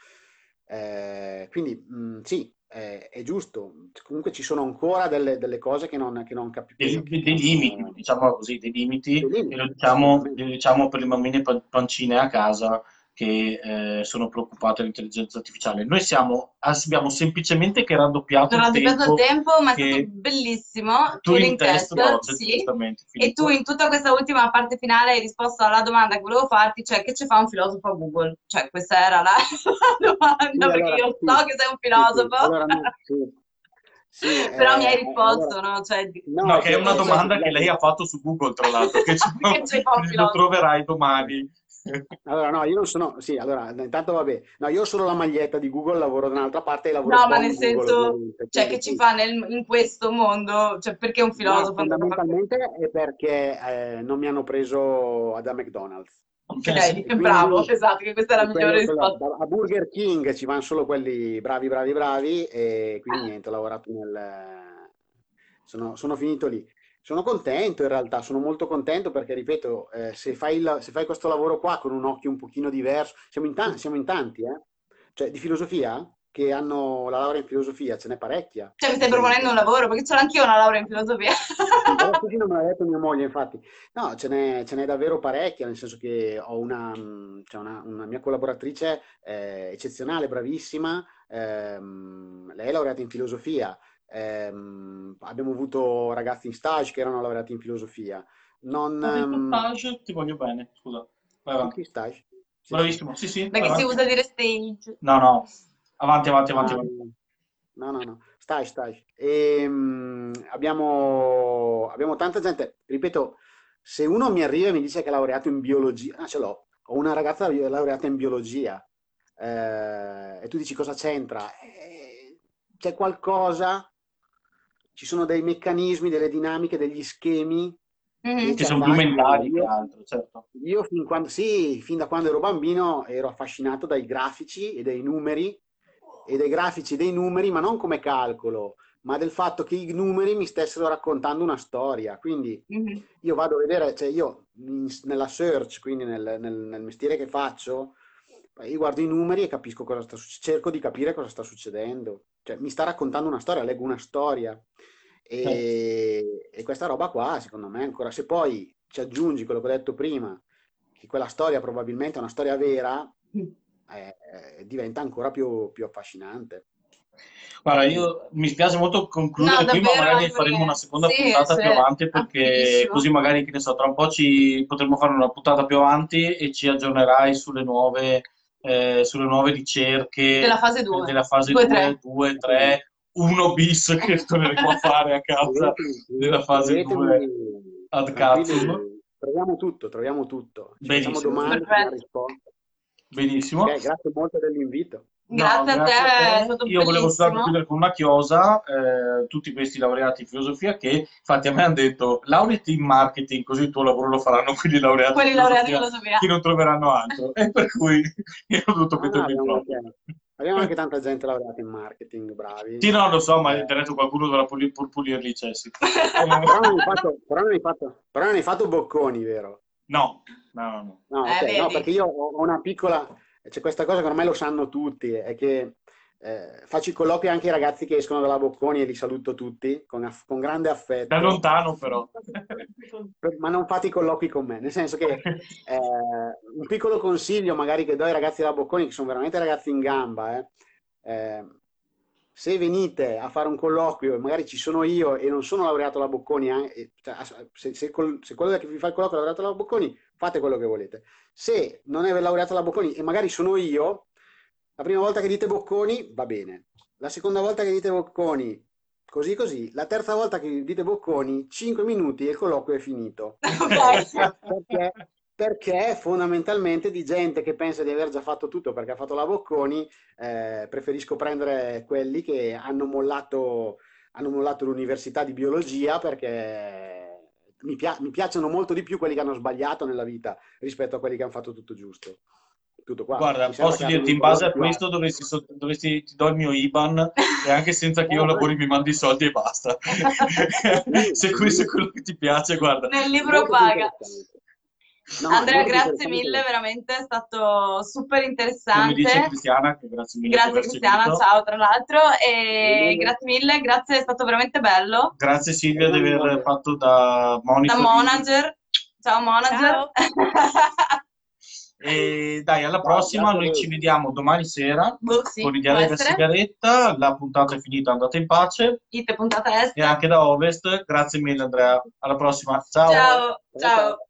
Eh, quindi mh, sì, è, è giusto, comunque ci sono ancora delle, delle cose che non, che non capisco. dei, dei limiti, diciamo così, dei limiti, Dei limiti, lo diciamo, lo diciamo per le bambine pan- pancine a casa che eh, sono preoccupate dell'intelligenza artificiale. Noi siamo, abbiamo semplicemente che raddoppiato ho il tempo tempo, ma è stato bellissimo. tu in test project, sì. giustamente, E tu in tutta questa ultima parte finale hai risposto alla domanda che volevo farti, cioè che ci fa un filosofo a Google? Cioè questa era la, [LAUGHS] la domanda, Sì, perché allora, io sì, so che sei un sì, sì. filosofo. Allora, no, [LAUGHS] sì. Sì, Però mi hai eh, risposto, allora- no? Cioè, di- No, che è una domanda cioè, che lei ha fatto su Google, tra l'altro, che ci- [LAUGHS] Che ci lo troverai domani. Allora, no, io non sono. Sì, allora, intanto vabbè. No, io ho solo la maglietta di Google, lavoro da un'altra parte e lavoro No, ma nel Google, senso, ovviamente. cioè, che ci fa nel- in questo mondo? Cioè, perché un No, filosofo? fondamentalmente è perché eh, non mi hanno preso da McDonald's. Ok, Ok, [LAUGHS] bravo, quindi- esatto, che questa è la migliore risposta. a Burger King ci vanno solo quelli bravi, bravi, bravi e quindi niente, ho lavorato nel... Sono, sono finito lì. Sono contento in realtà, sono molto contento perché, ripeto, eh, se fai, il- se fai questo lavoro qua con un occhio un pochino diverso, siamo in, ta- siamo in tanti, eh? Cioè, di filosofia, che hanno la laurea in filosofia, ce n'è parecchia. Cioè, mi stai proponendo un lavoro? Perché ce l'ho anch'io una laurea in filosofia. [LAUGHS] Così non me l'ha detto mia moglie, infatti. No, ce n'è, ce n'è davvero parecchia, nel senso che ho una, cioè una, una mia collaboratrice eh, eccezionale, bravissima, ehm, lei è laureata in filosofia, ehm, abbiamo avuto ragazzi in stage che erano laureati in filosofia. Non, ehm, stage, ti voglio bene, scusa. Vai avanti. stage? Sì. Bravissimo, sì, sì. Perché si avanti. usa dire stage. No, no, avanti, avanti, Ah, avanti. avanti. No, no, no, stage, stage. Ehm, abbiamo, abbiamo tanta gente, ripeto, se uno mi arriva e mi dice che è laureato in biologia, ah, ce l'ho, ho una ragazza laureata in biologia, eh, e tu dici cosa c'entra? Eh, c'è qualcosa, ci sono dei meccanismi, delle dinamiche, degli schemi Mhm. Che sono più mentali che altro, certo. io fin quando, sì, fin da quando ero bambino ero affascinato dai grafici e dai numeri e dai grafici e dei numeri, ma non come calcolo, ma del fatto che i numeri mi stessero raccontando una storia. Quindi Mhm. io vado a vedere, cioè io in- nella search, quindi nel, nel- nel mestiere che faccio, io guardo i numeri e capisco cosa sta succedendo, cerco di capire cosa sta succedendo. Cioè mi sta raccontando una storia, leggo una storia. E, e questa roba qua, secondo me, ancora se poi ci aggiungi quello che ho detto prima, che quella storia probabilmente è una storia vera, eh, eh, diventa ancora più, più affascinante. Guarda, io mi spiace molto concludere No, qui, ma magari faremo una seconda sì, puntata sì, più avanti perché così magari, che ne so, tra un po' ci potremo fare una puntata più avanti e ci aggiornerai sulle nuove, eh, sulle nuove ricerche Della fase 2. della fase 2, 2, 3. 2, 3, 1 bis che [LAUGHS] torneremo a fare a causa della fase 2 ad cazzo. Troviamo tutto, troviamo tutto. Ci Benissimo. domande. Benissimo. Ok, grazie molto dell'invito. Grazie No, a te, è stato Io volevo soltanto bellissimo. chiudere con una chiosa, eh, tutti questi laureati in filosofia che infatti a me hanno detto laureati in marketing, così il tuo lavoro lo faranno [LAUGHS] quelli laureati Quelli in laureati in filosofia filosofia. che non troveranno altro. E per cui [LAUGHS] io ho dovuto Ah, no, mettermi abbiamo, proprio. anche, abbiamo anche tanta gente laureata in marketing, bravi. Sì, no, lo so, ma Eh, in internet qualcuno dovrà pur pulirli i cessi. [LAUGHS] però, non hai fatto, però, non hai fatto, però non hai fatto bocconi, vero? No, no, no, no. No, Eh, ok, no, perché io ho una piccola, c'è questa cosa che ormai lo sanno tutti, è che eh, faccio i colloqui anche ai ragazzi che escono dalla Bocconi e li saluto tutti con, aff- con grande affetto. Da lontano però. Ma non fate i colloqui con me, nel senso che eh, un piccolo consiglio magari che do ai ragazzi della Bocconi, che sono veramente ragazzi in gamba, eh, eh, se venite a fare un colloquio e magari ci sono io e non sono laureato alla Bocconi, eh, cioè, se, se se quello che vi fa il colloquio è laureato alla Bocconi, fate quello che volete. Se non è laureato alla Bocconi e magari sono io, la prima volta che dite Bocconi va bene, la seconda volta che dite Bocconi così così, la terza volta che dite Bocconi, 5 minuti e il colloquio è finito. [LAUGHS] Perché, perché fondamentalmente di gente che pensa di aver già fatto tutto perché ha fatto la Bocconi, eh, preferisco prendere quelli che hanno mollato, hanno mollato l'università di biologia perché mi, pia- mi piacciono molto di più quelli che hanno sbagliato nella vita rispetto a quelli che hanno fatto tutto giusto. Tutto qua. Guarda, posso dirti, in base a questo dovresti, so- dovresti- ti do il mio IBAN e anche senza che io [LAUGHS] lavori mi mandi i soldi e basta. [LAUGHS] [LAUGHS] Se questo è quello che ti piace, guarda. Nel libro Molto paga. No, Andrea, grazie mille, veramente è stato super Come interessante. dice Cristiana, grazie mille Grazie Cristiana, seguito. ciao tra l'altro, e grazie mille, grazie, è stato veramente bello. Grazie Silvia di aver fatto da monitor. Da manager, ciao manager. [LAUGHS] E dai, alla prossima, a noi ci vediamo domani sera Boh, sì, con da essere. sigaretta. La puntata è finita, andate in pace. It puntata est. E anche da Ovest. Grazie mille Andrea. Alla prossima. Ciao. Ciao, ciao.